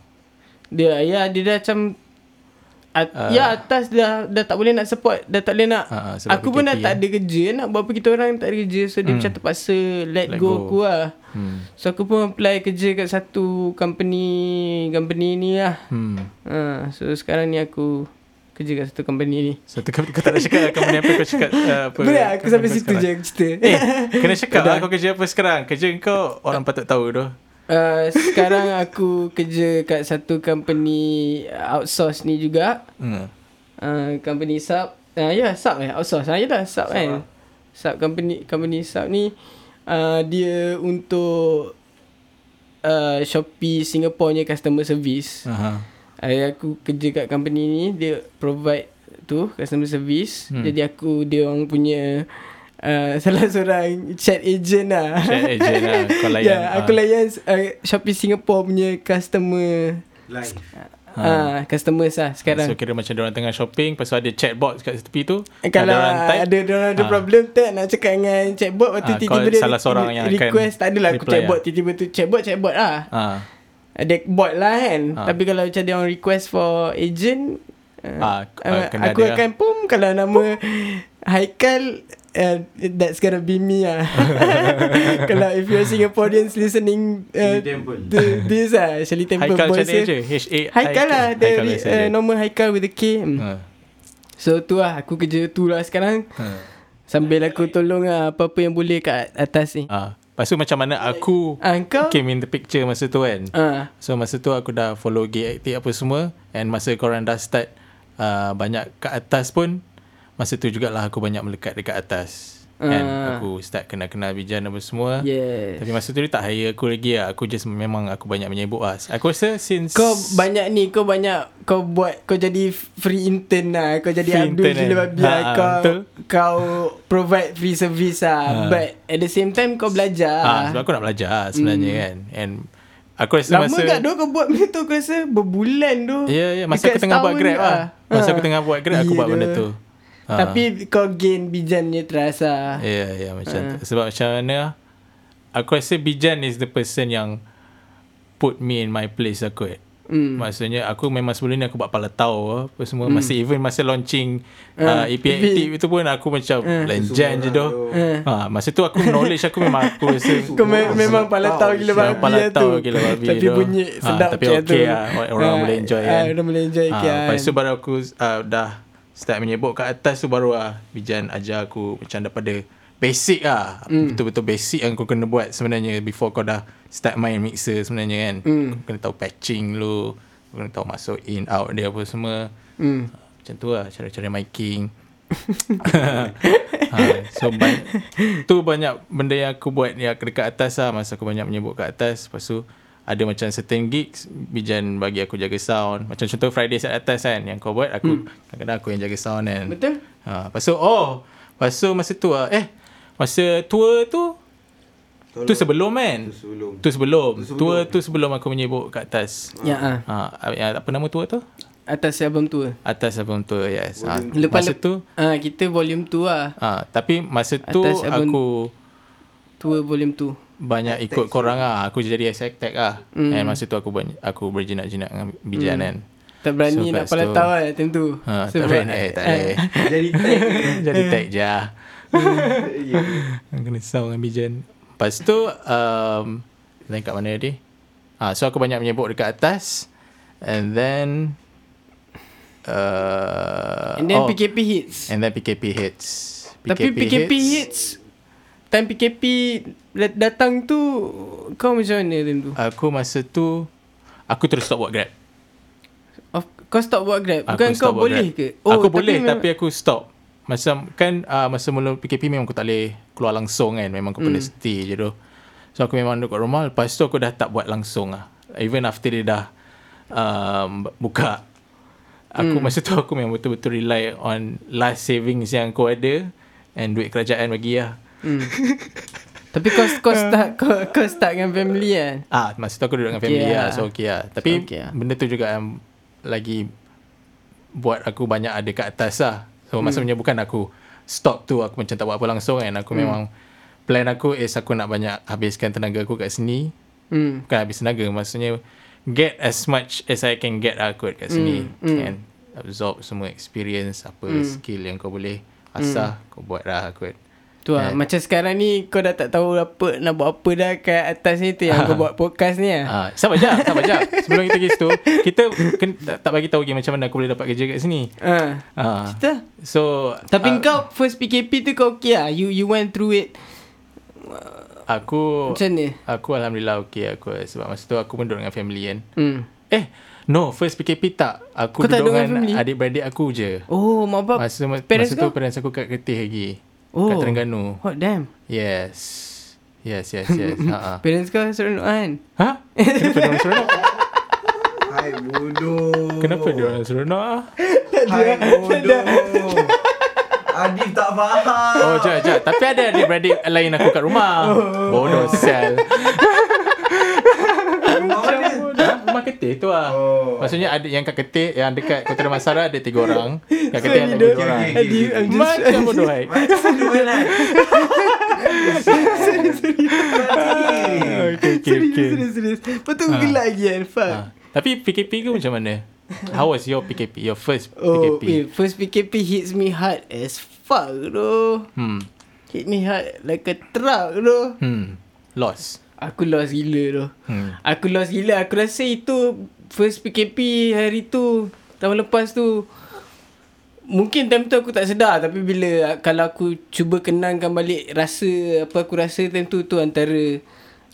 dia ya dia dah macam at, Ah. ya atas dah dah tak boleh nak support dah tak boleh nak sebab aku pun dah PKP, tak ada kerja nak buat apa kita orang tak ada kerja so dia Hmm. macam terpaksa let, Let go, go. aku lah Hmm. so aku pun apply kerja kat satu company company ni lah Hmm. ha, so sekarang ni aku kerja kat satu company ni Satu kau, kau tak nak cakap company apa kau cakap uh, apa. boleh aku sampai situ sekarang. je aku cerita Eh, kena cakap lah kau kerja apa sekarang. Kerja kau orang patut tahu tu. Uh, sekarang aku kerja kat satu company outsource ni juga. Hmm. Uh, company sub. Uh, ya, yeah, sub eh. Outsource. Ah, yalah, sub kan. Sub company company sub ni uh, dia untuk uh, Shopee Singapore punya customer service. Aha. Uh, aku kerja kat company ni dia provide tu customer service. Hmm. Jadi aku dia orang punya uh, salah seorang chat agent lah. Chat agent lah. Kau layan. Ya, yeah, aku ah. layan uh, Shopee Singapore punya customer Live. ah uh, customers lah sekarang. So kira macam orang tengah shopping Lepas tu ada chatbot kat tepi tu Kalau orang ada ada orang ada ah. problem tak nak cakap dengan chatbot lepas tu Ah, tiba-tiba dia salah seorang yang request tak adalah aku chatbot lah. tiba-tiba tu chatbot chatbot lah. ah. Ada bot lah kan. Ah. Tapi kalau macam dia orang request for agent Ah, uh, ah, kena aku ada akan pum kalau nama Haikal uh, that's gonna be me lah. kalau if you're Singaporeans listening uh, to this lah Shirley Temple Haikal macam boys ni dia. je H-A Haikal lah Haikal Dari biasa uh, normal Haikal with a K hmm. Ha. So tu lah Aku kerja tu lah sekarang Ha. Sambil aku tolong lah Apa-apa yang boleh kat atas ni Ah. Lepas tu macam mana aku Ah, kau came in the picture masa tu kan Ah, So masa tu aku dah follow gay active apa semua And masa korang dah start uh, banyak kat atas pun masa tu jugalah aku banyak melekat dekat atas. Kan Ah. aku start kenal-kenal Bijan apa semua. Yes. Tapi masa tu dia tak hire aku lagi lah. Aku just memang aku banyak menyebut lah. Aku rasa since Kau banyak ni Kau banyak Kau buat Kau jadi free intern lah Kau jadi Free Abdul gila babi Ha, lah Kau betul. Kau provide free service lah Ha. But at the same time Kau belajar ah, sebab aku nak belajar lah sebenarnya kan. And aku rasa Lama masa tak tu kau buat benda tu Aku rasa berbulan tu Ya, ya. Masa Dekat aku tengah buat Grab lah. Masa Ha. aku tengah buat Grab, aku Ya buat benda tu. Ha. Tapi kau gain Bijan punya trust lah Ya, ya. Macam Ha. tu. Sebab macam mana, aku rasa Bijan is the person yang put me in my place lah kot. Hmm. Maksudnya aku memang sebelum ni aku buat palatau apa semua hmm. masa even masa launching Ah, uh, EPI active itu pun aku macam lenjan je tu. Ha masa tu aku knowledge aku memang aku rasa Kau me- memang pala tahu gila babi pala tu gila babi Tapi bunyi Ha, sedap tapi macam okey tu. lah. Orang Ha, boleh enjoy ha, kan. Orang boleh enjoy Ha, kan Lepas tu baru aku uh, dah start menyebut kat atas tu baru lah Bijan ajar aku macam daripada basic lah. Hmm. Betul-betul basic yang kau kena buat sebenarnya before kau dah start main mixer sebenarnya kan. Hmm. Kau kena tahu patching lu. Kau kena tahu masuk in out dia apa semua. Hmm. Macam tu lah cara-cara miking. ha, so banyak, tu banyak benda yang aku buat yang dekat atas lah masa aku banyak menyebut kat atas lepas tu ada macam certain gigs Bijan bagi aku jaga sound. Macam contoh Friday set atas kan yang kau buat aku hmm. kadang-kadang aku yang jaga sound kan. Betul? ha, lepas tu oh lepas tu masa tu lah eh masa tour tu tu sebelum kan? Tu sebelum. tu sebelum. Tu sebelum. tour tu sebelum aku menyebut kat atas. Ya ah. ha, yang, apa nama tour tu? Atas album tu atas album tu yes. Ha, Lepas masa tu? ah, Kita volume 2 lah Ha, tapi masa tu Atas album- aku Tour volume 2 banyak ikut korang lah. Aku jadi attack tag. Hmm. Mm. And masa tu aku banyak, aku berjinak-jinak dengan Bijan kan. Tak berani So, nak pala situ- tahu lah time tu Ha, tak Sebab- boleh, eh, tak boleh. Jadi tag. jadi tag je lah. Ya. Kena sound dengan Bijan. Lepas tu, um, lain kat mana tadi? Ha, so aku banyak menyebut dekat atas. And then, uh, And then oh, PKP hits And then PKP hits. Tapi PKP hits Time PKP dat- datang tu Kau macam mana time tu? Aku masa tu, aku terus stop buat Grab. Of, kau stop buat Grab Aku Bukan stop kau boleh Grab. ke? Oh, aku boleh memang- tapi aku stop. Masa kan uh, masa mula PKP memang aku tak boleh keluar langsung kan. Memang aku hmm. kena stay je tu. So aku memang duduk kat rumah. Lepas tu aku dah tak buat langsung lah. Even after dia dah um, buka. Aku hmm. masa tu aku memang betul-betul rely on last savings yang aku ada. And duit kerajaan bagi lah. Hmm. Tapi kau kau start kau, kau start dengan family kan? Ah, masa tu aku duduk dengan Okay family lah. lah. So okay lah. Tapi Okay lah. benda tu juga yang lagi buat aku banyak ada kat atas lah. So hmm. maksudnya bukan aku stop tu aku macam tak buat apa langsung kan. Aku hmm. memang plan aku is aku nak banyak habiskan tenaga aku kat sini. Hmm. Bukan habis tenaga maksudnya get as much as I can get lah kot kat sini. Hmm, hmm. And absorb semua experience apa skill yang kau boleh asah kau buat lah kot. Tu lah. Eh. Macam sekarang ni kau dah tak tahu apa nak buat apa dah kat atas ni tu yang kau buat podcast ni lah. Ah, sabar je, sabar je. Sebelum kita pergi situ, kita kan, tak, tak bagi tahu lagi macam mana aku boleh dapat kerja kat sini. Ha. Ah. Kita. So, Tapi ah, kau first PKP tu kau okay lah. You you went through it. aku Macam ni? aku alhamdulillah okey aku sebab masa tu aku pun duduk dengan family kan. Hmm. Eh, no, first PKP tak. Aku Kau tak duduk duduk dengan adik-beradik aku je. Oh, mak bapak. Masa masa tu parents aku kat Ketih lagi. Oh. Kat Terengganu. What damn. Yes. Yes, yes, yes. ha ah. Parents kau seronok kan? Ha? Kenapa dia orang seronok? Hai bodoh. Kenapa dia orang seronok ah? Hai bodoh. Adif tak faham. Oh, jap, jap. Tapi ada adik-beradik lain aku kat rumah. Bodoh sel. Rumah mana? Ha? Rumah Ketih tu lah. Oh. Maksudnya ada yang kat Ketih, yang dekat Kota Damansara ada tiga orang. Kat Ketih ada Okay, orang. okay, okay, okay. Macam bodoh hai. Macam bodoh? Okay, okay, Serius, okay. serius, serius. Lepas tu gelak lagi kan? Fuck. Ha. Tapi PKP ke macam mana? How was your PKP? Your first Oh, PKP? eh, first PKP hits me hard as fuck tu. Hmm. Hit me hard like a truck tu. Hmm. Lost. Aku lost gila tu. Hmm. Aku lost gila. Aku rasa itu first PKP hari tu. Tahun lepas tu. Mungkin time tu aku tak sedar tapi bila kalau aku cuba kenangkan balik rasa apa aku rasa time tu tu antara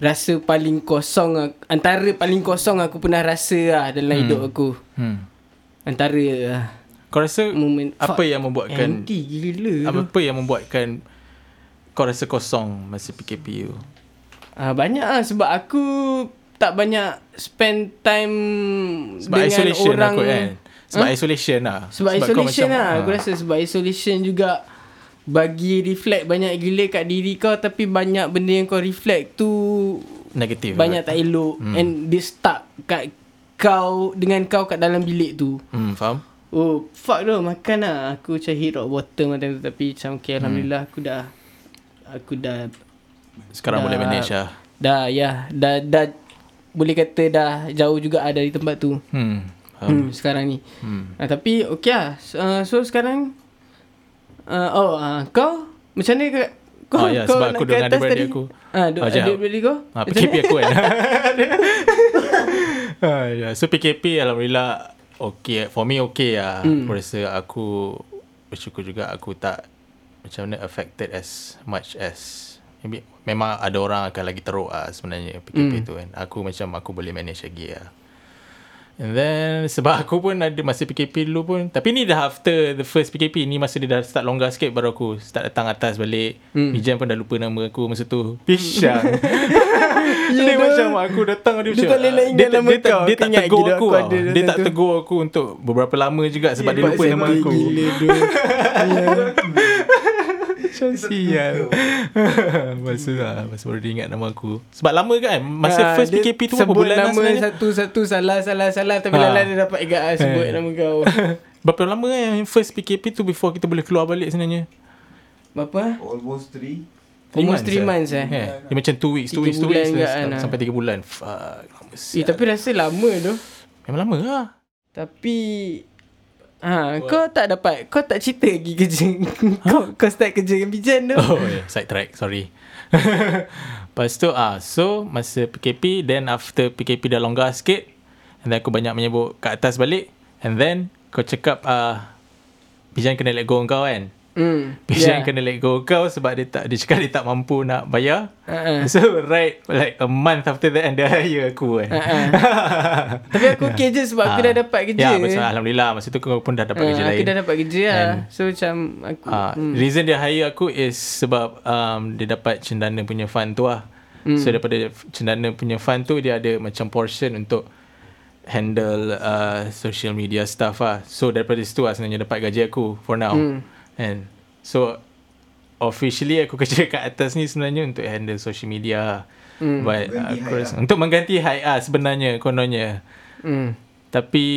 rasa paling kosong antara paling kosong aku pernah rasa lah dalam hmm. hidup aku. Hmm. Antara lah. Kau rasa Moment apa yang membuatkan Andy gila apa, apa yang membuatkan kau rasa kosong masa PKP tu? Ah banyak ah sebab aku tak banyak spend time Sebab dengan isolation orang aku kan. Sebab Huh? isolation lah. Sebab, kau isolation lah Aku ah, rasa sebab isolation juga Bagi reflect banyak gila kat diri kau Tapi banyak benda yang kau reflect tu negatif. Banyak tak elok hmm. And dia stuck kat kau Dengan kau kat dalam bilik tu Hmm, faham? Oh fuck tu makan lah Aku macam hit rock bottom macam tu Tapi macam okay Hmm. Alhamdulillah aku dah Aku dah Sekarang Dah- boleh manage lah. Dah ya Dah dah Boleh kata dah Jauh juga ada dari tempat tu Hmm. Faham. hmm, Sekarang ni Hmm. uh, Tapi okay lah uh, So sekarang uh, Oh uh, Kau Macam mana ke kau, Oh, ya, kau sebab nak aku ke dengan atas adik-beradik tadi? aku. Ah, duk, Oh, jap. adik-beradik kau Ah, PKP aku kan. ah, ya. So PKP alhamdulillah okay. For me okay lah. Hmm. Aku rasa aku bersyukur juga aku tak macam mana affected as much as memang ada orang akan lagi teruk lah sebenarnya PKP Hmm. tu kan. Aku macam aku boleh manage lagi lah. And then sebab aku pun ada masa PKP dulu pun Tapi ni dah after the first PKP Ni masa dia dah start longgar sikit Baru aku start datang atas balik. Hmm. Bijan pun dah lupa nama aku masa tu Pisang Dia Ya, macam aku datang dia, Dia macam tak dia, tak- nama dia, tak- kau. dia tak tegur aku, ada Dia tak tegur aku untuk beberapa lama juga Sebab dia lupa nama aku Gila Macam sial Masa lah Masa baru dia ingat nama aku Sebab lama kan Masa Ah, first PKP tu berapa sebut bulan lah nama sebenarnya satu-satu salah salah salah tapi Ah. lala dia dapat ingat ah, sebut Eh. nama kau. Berapa lama kan First PKP tu Before kita boleh keluar balik sebenarnya Berapa? Almost three. Almost three months eh. eh. Dia macam 2 weeks 2 Tiga weeks 2 bulan weeks terus kan, ah. Sampai 3 bulan Fuck lama Eh, tapi rasa lama tu. Memang lama lah Tapi Ha, kau tak dapat Kau tak cerita lagi kerja kau, kau start kerja dengan Bijan tu. Oh yeah, side track sorry. Lepas tu ah So masa PKP Then after PKP dah longgar sikit And then aku banyak menyebut kat atas balik And then Kau cakap ah Bijan kena let go kau kan hmm. Bijan kena let go kau Sebab dia tak Dia cakap dia tak mampu nak bayar uh-uh. So right Like a month after that And dia hire aku kan Uh-uh. Tapi aku okay je Sebab aku Ah. dah dapat kerja Ya betul Alhamdulillah Masa tu kau pun dah dapat Ah, kerja Aku lain dah dapat kerja lah So macam aku, Ah, hmm. reason dia hire aku is sebab um, dia dapat cendana punya fund tu lah. Hmm. So daripada cendana punya fund tu dia ada macam portion untuk handle uh, social media stuff lah. So daripada situ lah sebenarnya dapat gaji aku for now. Hmm. And so officially aku kerja kat atas ni sebenarnya untuk handle social media lah. Hmm. But aku Hai rasa, untuk mengganti Hai ah sebenarnya kononnya. Hmm. Tapi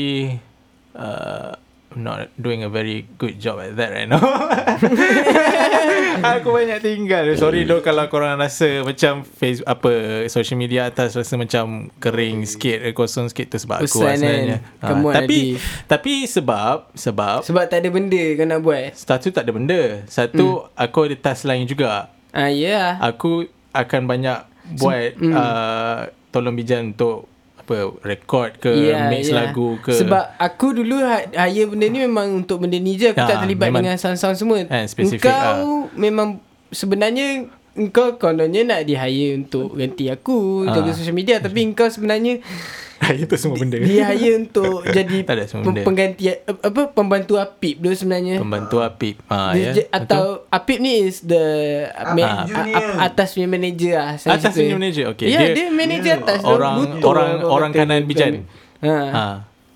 uh, not doing a very good job at that right now. aku banyak tinggal. Sorry doh kalau korang rasa macam face apa social media atas rasa macam kering sikit, eh, kosong sikit tu sebab aku lah Bosan sebenarnya. kan? Come on, tapi Adif. tapi sebab sebab Sebab tak ada benda kau nak buat satu tak ada benda. Satu aku ada task lain juga. Ah ya yeah. Aku akan banyak buat mm. uh, tolong bijan untuk apa record ke Ya, mix ya. lagu ke. Sebab aku dulu ha- hire benda ni memang untuk benda ni je. Aku Ya, tak terlibat memang- dengan sound-sound semua. spesifik, Engkau memang sebenarnya Engkau kononnya nak di hire untuk ganti aku Ah. Jaga social media Tapi engkau sebenarnya itu semua benda. Di hire untuk jadi Tak ada semua benda. pengganti Apa pembantu Apip dulu sebenarnya Pembantu Apip. Ha, Dia ya. je- Atau Apip ni is the Ah, ma- junior. a- a- Atas punya manager lah saya Atas punya manager, okay. Ya Dia- dia, manager dia atas tu. orang- orang- orang kanan. Bijan. ha. ha.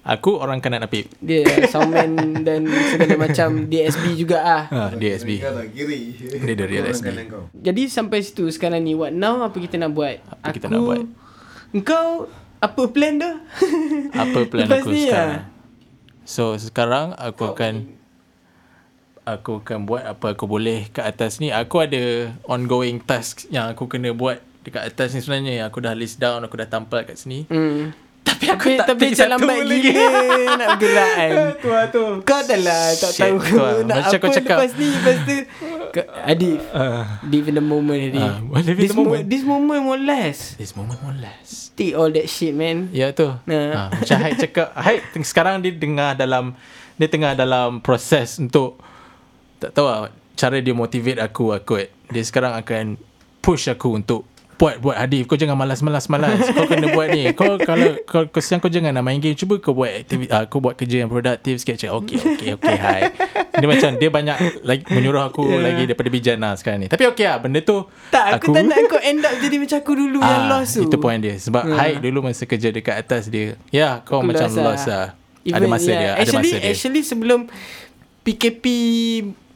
Aku orang kanan Apip. Dia soundman dan segala macam DSB juga ah. Ha, DSB. Kau. Dia the real Orang SB. kanan kau. Jadi sampai situ sekarang ni what now apa kita nak buat? Apa kita nak buat? Engkau apa plan dah? Apa plan Lepas aku ni, sekarang? ah. So sekarang aku akan aku akan buat apa aku boleh kat atas ni. Aku ada ongoing task yang aku kena buat dekat atas ni sebenarnya. Aku dah list down, aku dah tampal kat sini. Hmm. Tapi aku Tapi, tak tapi satu lambat lagi. gila nak bergerak kan. tu lah tu. Kau dah lah tak Shit, tahu tu lah. nak Macam apa kau cakap. lepas ni. Lepas tu. Adif. Uh, Live in the moment Adif. Ah, live in this the moment. This moment more less. this moment more less. Take all that shit man. Ya tu. Nah. Ha, macam Haid cakap, Haid sekarang dia tengah dalam dia tengah dalam proses untuk tak tahu lah cara dia motivate aku aku. Dia sekarang akan push aku untuk buat buat Adif kau jangan malas-malas malas kau kena buat ni kau kalau kau kesian kau jangan nak main game cuba kau buat aktiviti uh, kau buat kerja yang produktif sikit cakap okey okey okey hai dia macam dia banyak lagi menyuruh aku yeah. lagi daripada bijana sekarang ni tapi okey lah benda tu Tak, aku, aku tak nak kau end up jadi macam aku dulu yang Ah, lost tu. Itu point dia Sebab Hmm. Haik dulu masa kerja dekat atas dia Ya kau Aku macam lost lah. lost lah Ada Even- masa yeah. dia Ada actually, masa dia Actually sebelum PKP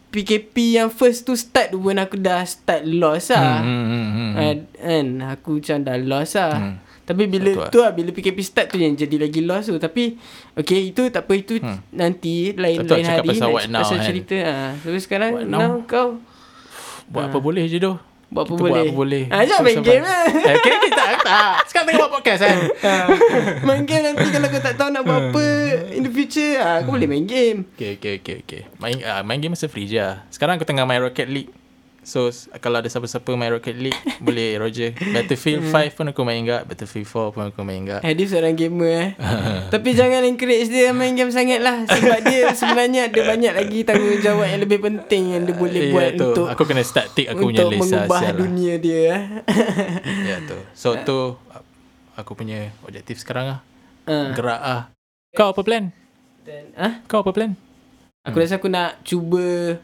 PKP yang first tu start pun aku dah start lost lah. hmm, hmm, hmm, hmm. Uh, kan aku macam dah lost lah. Hmm. Tapi bila Betul tu lah bila PKP start tu yang jadi lagi lost tu. Tapi okay itu tak apa itu Hmm. nanti lain Betul, lain hari pasal what now, pasal kan. cerita ah. Tapi sekarang What now, now? kau Buat apa boleh je tu Buat apa Kita boleh? Buat apa boleh Ah, jangan main game lah. eh, Okay kita tak Sekarang tengah buat podcast kan ah, main game nanti kalau kau tak tahu nak buat apa in the future ah, kau boleh main game. Okay okay okay, okay. Main, uh, main game masa free je lah. Sekarang aku tengah main Rocket League So kalau ada siapa-siapa main Rocket League Boleh Roger Battlefield 5 pun aku main kat Battlefield 4 pun aku main kat Eh, dia seorang gamer eh. Tapi jangan encourage dia main game sangat lah. Sebab dia sebenarnya ada banyak lagi tanggungjawab yang lebih penting yang dia boleh Ya, buat tu. untuk Aku kena start take aku punya untuk list lah, mengubah lah. dunia dia eh. Ya tu So tu Aku punya objektif sekarang lah Ah. Gerak ah. Kau apa plan? Dan, ah, Kau apa plan? aku rasa aku nak cuba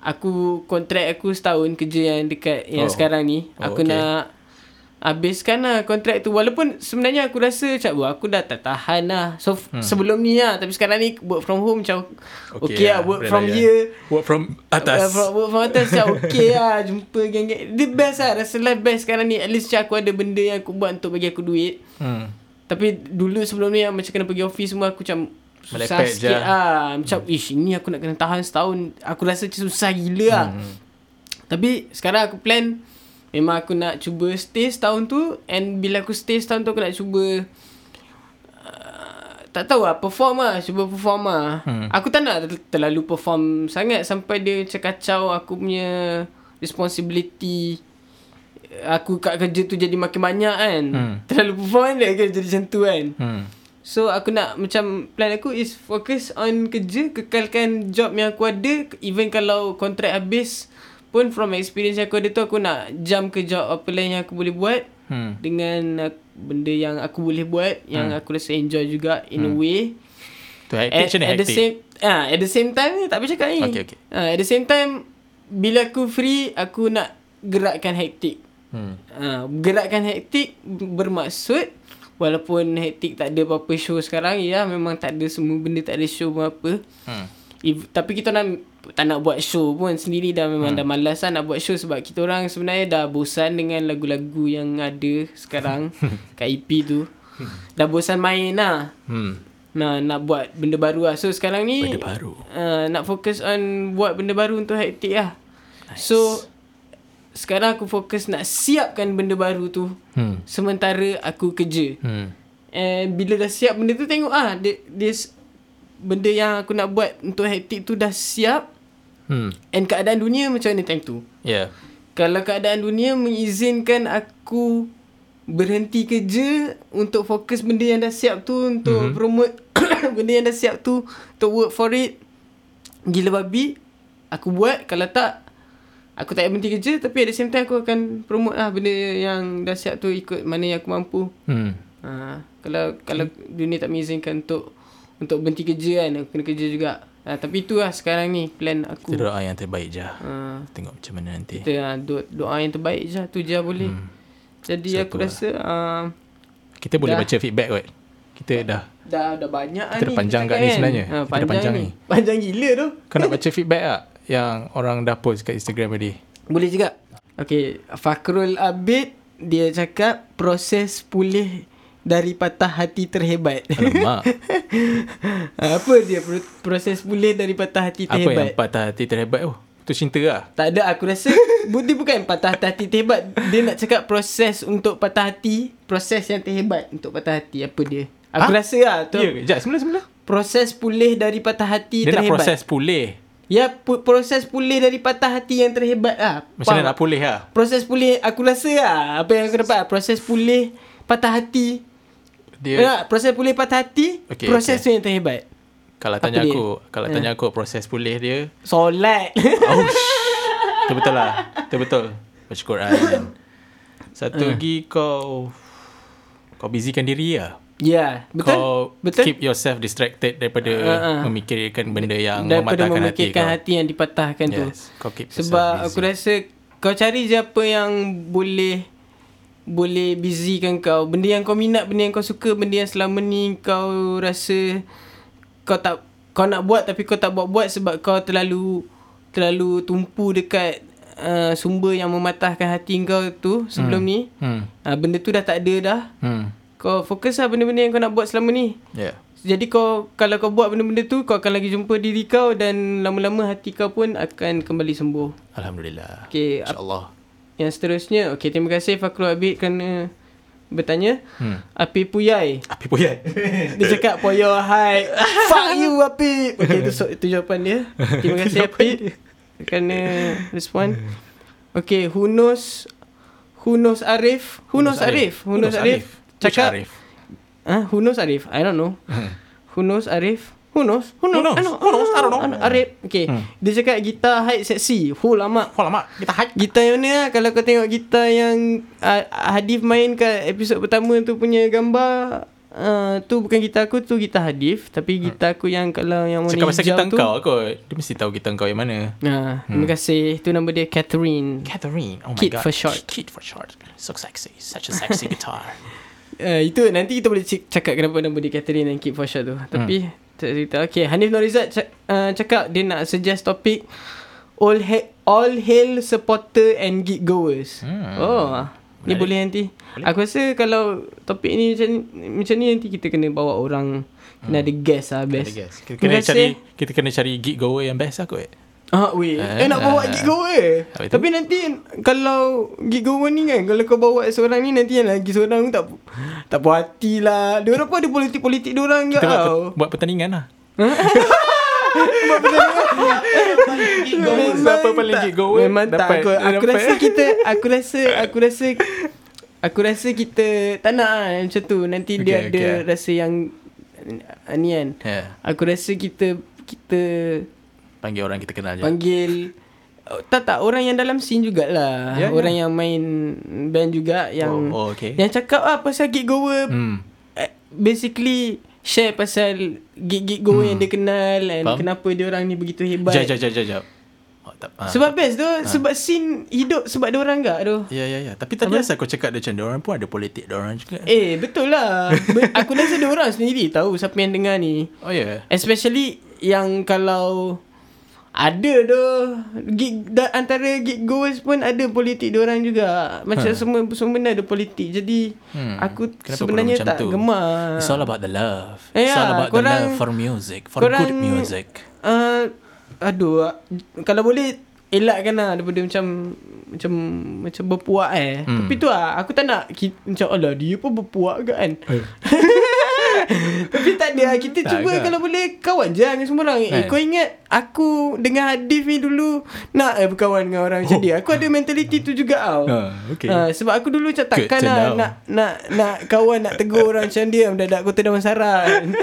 aku kontrak aku setahun kerja yang dekat yang Oh. sekarang ni. Oh, Aku okay. nak habiskan lah kontrak tu walaupun sebenarnya aku rasa macam "Wah, aku dah tak tahan lah so hmm. sebelum ni lah tapi sekarang ni work from home macam okay, okay lah work boleh from here Work from atas Uh, from, work from atas macam okay lah Jumpa geng-geng Dia best lah Rasa life best sekarang ni At least macam aku ada benda yang aku buat Untuk bagi aku duit hmm. Tapi dulu sebelum ni yang Macam kena pergi office semua Aku macam Susah Melepet sikit je. lah Macam ish ini aku nak kena tahan setahun Aku rasa macam susah gila lah Hmm. Tapi sekarang aku plan Memang aku nak cuba stay setahun tu And bila aku stay setahun tu Aku nak cuba uh, Tak tahu lah Perform lah Cuba perform lah Hmm. Aku tak nak ter- terlalu perform sangat Sampai dia macam kacau Aku punya Responsibility Aku kat kerja tu jadi makin banyak kan Hmm. Terlalu perform kan dia jadi macam tu kan Hmm. So aku nak macam plan aku is focus on kerja kekalkan job yang aku ada. Even kalau kontrak habis pun from experience aku ada tu aku nak jump ke job apa lain yang aku boleh buat. Hmm. dengan benda yang aku boleh buat yang aku rasa enjoy juga in a way. Tu at, ni at the same ah at the same time tak boleh cakap ni. Okay, okay. Ah, at the same time bila aku free aku nak gerakkan hektik. Hmm. Ha, gerakkan hektik bermaksud walaupun hektik tak ada apa-apa show sekarang ya memang tak ada semua benda tak ada show pun apa. Hmm. If, tapi kita nak tak nak buat show pun sendiri dah memang hmm. dah malas lah nak buat show sebab kita orang sebenarnya dah bosan dengan lagu-lagu yang ada sekarang kat EP tu. Dah bosan main lah. Hmm. Nah, nak buat benda baru lah. So sekarang ni Benda baru. Uh, nak fokus on buat benda baru untuk hektik lah. Nice. So sekarang aku fokus nak siapkan benda baru tu Hmm. sementara aku kerja. Hmm. And bila dah siap benda tu tengok ah dia, dia benda yang aku nak buat untuk hektik tu dah siap Hmm. and keadaan dunia macam mana time tu. Yeah. Kalau keadaan dunia mengizinkan aku berhenti kerja untuk fokus benda yang dah siap tu untuk mm-hmm. promote benda yang dah siap tu untuk work for it gila babi aku buat kalau tak aku tak berhenti kerja tapi at the same time aku akan promote lah benda yang dah siap tu ikut mana yang aku mampu Hmm. ha, kalau kalau dunia tak mengizinkan untuk untuk berhenti kerja kan aku kena kerja juga ha, tapi tu lah sekarang ni plan aku Kita doa yang terbaik je. ha, Tengok macam mana nanti. kita uh, doa, doa yang terbaik je tu je boleh. Hmm. Jadi So, aku lah. rasa uh, Kita boleh Dah. baca feedback kot. Kita dah. dah dah banyak Kita lah dah panjang kat ni sebenarnya. Ha, Kita dah panjang, panjang ni. ni. Panjang gila tu. Kau nak baca feedback tak? Yang orang dah post kat Instagram tadi. Boleh juga. Okay, Fakrul Abid dia cakap proses pulih dari patah hati terhebat. Alamak. Apa dia pro- proses pulih dari patah hati Apa yang terhebat? patah hati terhebat tu? Tu cinta lah. Tak ada aku rasa Budi bukan patah hati terhebat Dia nak cakap proses untuk patah hati Proses yang terhebat untuk patah hati Apa dia Aku Ha? rasa lah tu Ya ke? Sekejap, semula-semula. Proses pulih dari patah hati Dia nak terhebat proses pulih. Ya pu- proses pulih dari patah hati yang terhebat lah Macam mana nak pulih lah? Proses pulih Aku rasa lah Apa yang aku dapat Proses pulih patah hati Dia, ya. Proses pulih patah hati Okey, Proses okey. tu yang terhebat kalau apa tanya dia? aku, kalau Ha. tanya aku proses pulih dia, Solat oh, Itu betul lah. Itu betul. Baca Quran. Satu lagi kau kau busykan diri lah. Ya, betul. Kau betul. keep yourself distracted daripada ah. memikirkan benda yang Daripada mematahkan hati memikirkan kau. hati, yang dipatahkan tu. Yes, kau keep Sebab yourself aku busy. rasa kau cari je apa yang boleh boleh busykan kau. Benda yang kau minat, benda yang kau suka, benda yang selama ni kau rasa kau tak kau nak buat tapi kau tak buat-buat sebab kau terlalu terlalu tumpu dekat uh, sumber yang mematahkan hati kau tu sebelum ni. Hmm. Uh, benda tu dah tak ada dah. Hmm. Kau fokus lah benda-benda yang kau nak buat selama ni. Yeah. Jadi kau kalau kau buat benda-benda tu kau akan lagi jumpa diri kau dan lama-lama hati kau pun akan kembali sembuh. Alhamdulillah. Okey, InsyaAllah. yang seterusnya. Okey, terima kasih Fakrul Abid kerana bertanya. Hmm. Api Puyai. Api puyat. Dia cakap your height. Fuck you Api. Okey, itu, itu jawapan dia. Terima kasih Api kerana respon. Okey, who knows who knows Arif? Who knows Arif? Who knows Arif? Which Cakap Arif? Ah, who knows Arif? I don't know. who knows Arif? Who knows? Who knows? knows? I know. Who knows? I don't know. I know. Arif. Okay. Hmm. Dia cakap gitar height seksi. Full lama. Oh lama kita hide. Gitar yang mana lah? Kalau kau tengok gitar yang uh, Hadif main kat episod pertama tu punya gambar uh, tu bukan gitar aku tu gitar Hadif tapi gitar aku yang kalau yang warna Hmm. Cakap pasal hijau kita tu. kau kot. Dia mesti tahu kita kau yang mana. Nah, terima kasih. Tu nama dia Catherine. Catherine. Oh my Kid god. for short. Kid for short. So sexy. Such a sexy guitar. Uh, itu nanti kita boleh cakap kenapa nama dia Catherine dan Keep for Shot tu. Tapi tak cerita. Okay, Hanif Norizat cak, uh, cakap dia nak suggest topik all ha- all hail supporter and gig goers. Hmm. Oh, ni Menarik. boleh nanti. Aku rasa kalau topik ni macam macam ni nanti kita kena bawa orang kena ada guest lah best. Ada guess. Kita kena kasih. cari kita kena cari gig goer yang best lah kot. Ah, weh. Eh, Ah. nak bawa gig goer. Habis tu? Tapi nanti kalau gig goer ni kan, kalau kau bawa seorang ni nanti yang lagi seorang tak tak puas hati lah. Dia orang pun ada politik-politik dia orang juga Kita buat, tau. buat pertandingan lah. Siapa paling tak. gig goer Memang tak aku, aku rasa kita aku rasa aku rasa aku rasa kita tak nak lah macam tu. Nanti dia Okay, ada okay. rasa yang uh, ni kan. Yeah. Aku rasa kita kita Panggil orang kita kenal je. panggil oh, tak tak orang yang dalam scene jugalah. Ya, orang yang main band juga yang Oh, oh, okay. yang cakap ah pasal gig goer Hmm. eh, basically share pasal gig-gig goer yang dia kenal and Faham. kenapa dia orang ni begitu hebat. Jap, jap, jap, jap. Oh, tak, ah. Sebab best tu sebab scene hidup sebab dia orang tu. Ya, ya, ya. Tapi tadi asal kau cakap dia macam dia orang pun ada politik dia orang juga. Eh betul lah Be- Aku rasa dia orang sendiri tahu Siapa yang dengar ni Oh, ya. Especially Yang kalau Ada tu gig, da, Antara gig goers pun Ada politik dia orang juga Macam Ha. semua Semua benda ada politik Jadi Hmm. Aku Kenapa sebenarnya tak tu? gemar It's all about the love. Eh, It's all ya, about the korang- love for music, for korang- good music. uh, Aduh Kalau boleh Elakkan lah Daripada macam Macam Macam berpuak eh Hmm. Tapi tu lah Aku tak nak ki, Macam alah dia pun berpuak ke kan Tapi tak ada lah. Kita Tak cuba ke? kalau boleh Kawan je dengan semua orang eh, Kan? Kau ingat Aku dengan Hadif ni dulu Nak eh berkawan dengan orang macam dia Aku ada mentality tu juga tau Ah, okay. Ah, Sebab aku dulu macam takkan lah know. nak, nak nak kawan Nak tegur orang macam dia Mendadak kota daun saran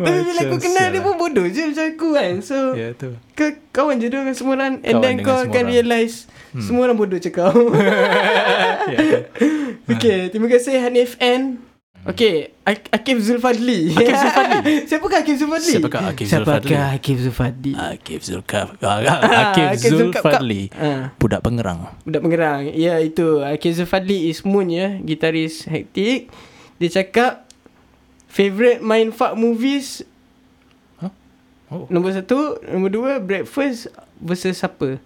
Tapi bila aku kenal dia pun bodoh je macam aku kan So Ya, tu. kau kawan je dengan semua orang And Kawan then kau akan orang. realise hmm. Semua orang bodoh macam kau Ya. Okay Terima kasih Hanif N Okay Ak- Akif Zulfadli Akif Zulfadli? Siapakah Akif Zulfadli? Siapakah Akif Zulfadli? Siapakah Akif Zulfadli? Akif Zulkaf. Akif Akif Zulfadli. Ah. Budak pengerang. Budak pengerang Ya itu Akif Zulfadli is Moon ya Gitaris hektik Dia cakap Favorite mindfuck movies Oh. Nombor satu Nombor dua Breakfast Versus apa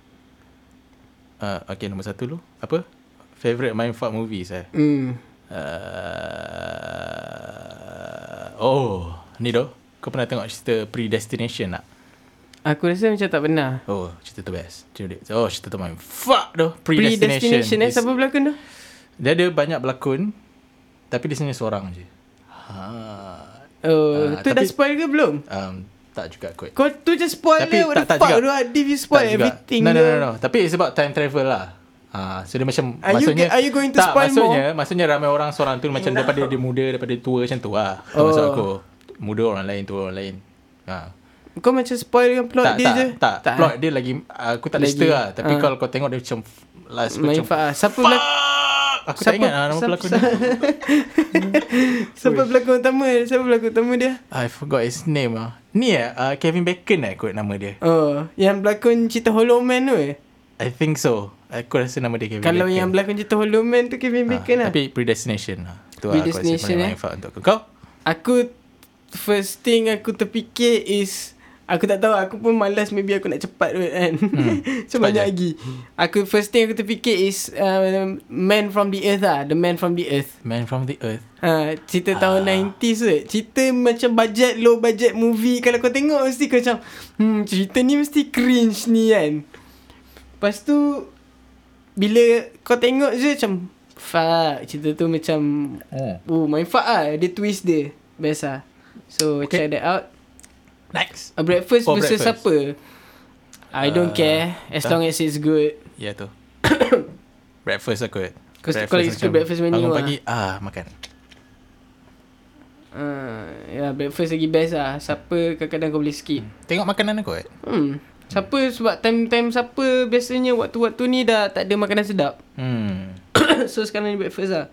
Uh, okay, nombor satu dulu. Apa? Favorite mindfuck movies eh? Hmm Uh, oh, ni doh. Kau pernah tengok cerita Predestination tak? Aku rasa macam tak pernah Oh, cerita tu best. Cerita. Oh, cerita tu main. Fuck doh. Predestination Predestination. eh Siapa berlakon tu Dia ada banyak berlakon. Tapi dia sebenarnya seorang je. Ha. Oh Ah, Tu dah tapi- spoil ke belum Um, tak juga kot. Kau tu just spoiler Tapi What tak- the tak fuck juga. tu Adif you spoil Tak juga. everything No, no, tu. no, no. Tapi it's about time travel lah. Ha, so dia macam Are you maksudnya get- are you going to tak, spoil maksudnya, Maksudnya ramai orang seorang tu macam daripada dia muda daripada dia tua macam tu lah. Oh. Maksud aku. Muda orang lain, tua orang lain. Ha. Kau macam spoil dengan plot tak, dia tak, je tak, tak. Plot dia lagi aku tak Lagi. lah. Tapi Ah. kalau kau tengok dia macam Last Main macam Fah Siapa pelakon Aku tak ingat lah nama pelakon dia Siapa pelakon utama Siapa pelakon utama dia I forgot his name ah. Ni eh uh, Kevin Bacon lah kot nama dia Oh Yang pelakon cerita Hollow Man tu eh I think so. Aku rasa nama dia Kevin Kalau Bacon. yang pelakon cerita Hollow Man tu Kevin Ah, Bacon lah. Tapi Predestination lah. Tu Predestination, lah eh. aku rasa paling manfaat untuk aku. Kau? Aku First thing aku terfikir is Aku tak tahu Aku pun malas Maybe aku nak cepat kot kan? Hmm, So banyak je. lagi. Aku first thing aku terfikir is uh, Man from the Earth lah. The Man from the Earth. Man from the Earth? Ha, cerita tahun 90s tu Cerita macam budget Low budget movie. Kalau kau tengok Mesti kau macam Hmm cerita ni mesti cringe ni kan Lepas tu Bila kau tengok je macam Fuck Cerita tu macam oh. Oh main fuck lah Dia twist dia Best lah So okay. check that out Next A Breakfast Oh, versus Breakfast. siapa I don't Uh, care As tak. long as it's good Ya tu Breakfast aku Kau- kau lagi suka breakfast menu Bangun lah. pagi Ah makan uh, Ya breakfast lagi best lah Siapa kadang-kadang kau boleh skip Tengok makanan aku eh Hmm. Siapa sebab time-time siapa biasanya waktu-waktu ni dah tak ada makanan sedap. Hmm so sekarang ni breakfast lah.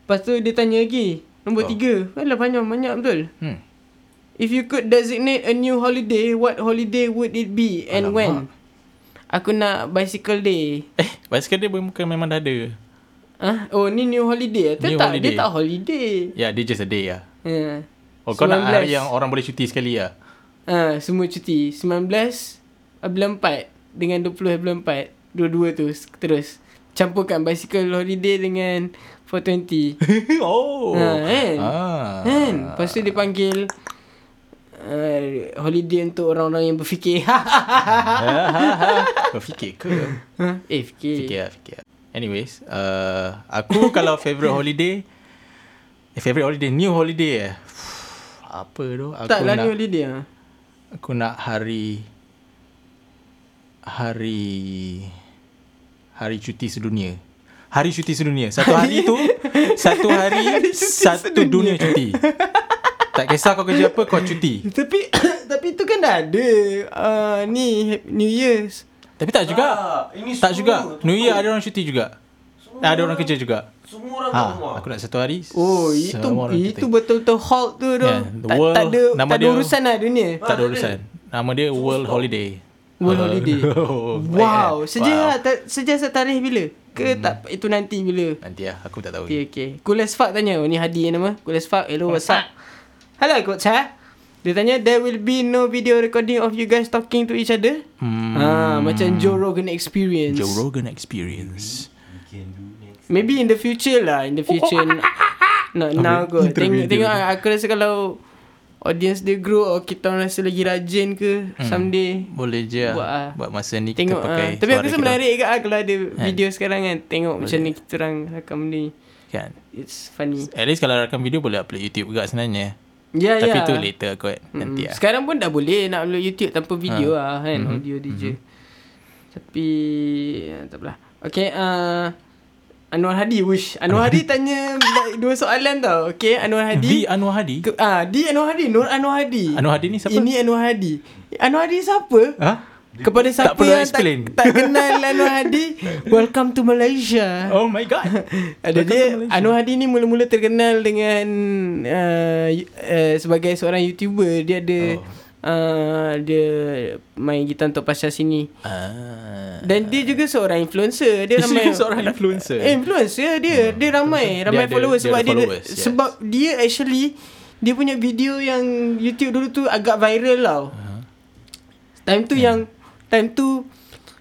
Lepas tu dia tanya lagi. Nombor Oh. tiga. Alah banyak, banyak betul. Hmm If you could designate a new holiday, what holiday would it be and Alamak. when? Aku nak bicycle day. Eh Basikal dia bukan memang dah ada Ah, oh ni new holiday. New tak, holiday. dia tak holiday. Ya dia just a day lah Ya. Oh kau nak 19. hari yang orang boleh cuti sekali lah Ah, semua cuti. 19 bulan 4 dengan 20 bulan 4. Dua-dua tu terus. Campurkan bicycle holiday dengan 420. Oh Ha, kan? ah. Kan? Lepas tu dia panggil uh, holiday untuk orang-orang yang berfikir. Kau fikir ke? Ha? eh, fikir. Fikir lah, fikir lah. Anyways, uh, aku kalau favourite holiday, eh, favourite holiday, new holiday eh. Apa tu? Aku Tak lah nak, ni holiday ah. Aku nak hari, hari, hari cuti sedunia. Hari cuti sedunia. Satu hari tu, satu hari, satu dunia cuti. Tak kisah kau kerja apa, kau cuti. Tapi tapi tu kan dah ada uh, ni New Year's. Tapi tak juga. Ah, ini tak semua juga. tu New Year tu. ada orang cuti juga. Ada orang kerja juga. Semua orang rumah. Ha, aku nak satu hari. Oh, itu semua orang itu cuti. betul-betul halt tu tu. Yeah, tak, world- tak ada nama tak ada dia- urusan lah dunia. Tak ada urusan. Nama dia World Holiday. World Uh, Holiday. oh, baik, wow, sejak Wow. ta, sejak tarikh bila? Ke tak itu nanti bila? Nanti lah, aku tak tahu. Okay, okay. Cool as fuck tanya. Oh, ni Hadi yang nama. Cool as fuck. Hello, what's up? Hello, coach. Ha? Dia tanya, there will be no video recording of you guys talking to each other? Hmm, Ah, macam Joe Rogan experience. Joe Rogan Experience. Maybe in the future lah. In the future. Not now kot. Tengok, tengok aku rasa kalau audience dia grow or kita orang rasa lagi rajin ke someday. Boleh je Buat lah. ah. Buat masa ni Tengok kita pakai ah. Tapi aku rasa kita. menarik ke ah, kalau ada video sekarang kan. Tengok macam ni kita orang rakam ni. Kan. It's funny. At least kalau rakam video boleh upload YouTube juga sebenarnya. Ya, Tapi ya. tu later kot. Nanti lah. Sekarang pun dah boleh nak upload YouTube tanpa video lah kan. Mhm. Audio DJ. Tapi ah, tak apalah. Okay. Uh, Anwar Hadi. Wish. Anwar Hadi tanya dua soalan tau. Okay. Anwar Hadi. Di Anwar Hadi. Ke, ah, di Anwar Hadi, Nur Anwar Hadi. Anwar Hadi ni siapa? Ini Anwar Hadi. Anwar Hadi siapa? Ha? Kepada siapa perlu yang explain. tak, tak kenal Anwar Hadi, welcome to Malaysia. Oh my god. Ada dia Anwar Hadi ni mula-mula terkenal dengan uh, uh, sebagai seorang YouTuber. Dia ada Oh. Uh, dia main gitar untuk pasal sini. Ah. Dan dia juga seorang influencer. Dia Dia ramai juga seorang influencer. Eh, influencer dia. Dia ramai, ramai Dia ada- followers dia sebab ada dia, followers, yes. sebab dia actually dia punya video yang YouTube dulu tu agak viral tau. Uh-huh. Time tu yang time tu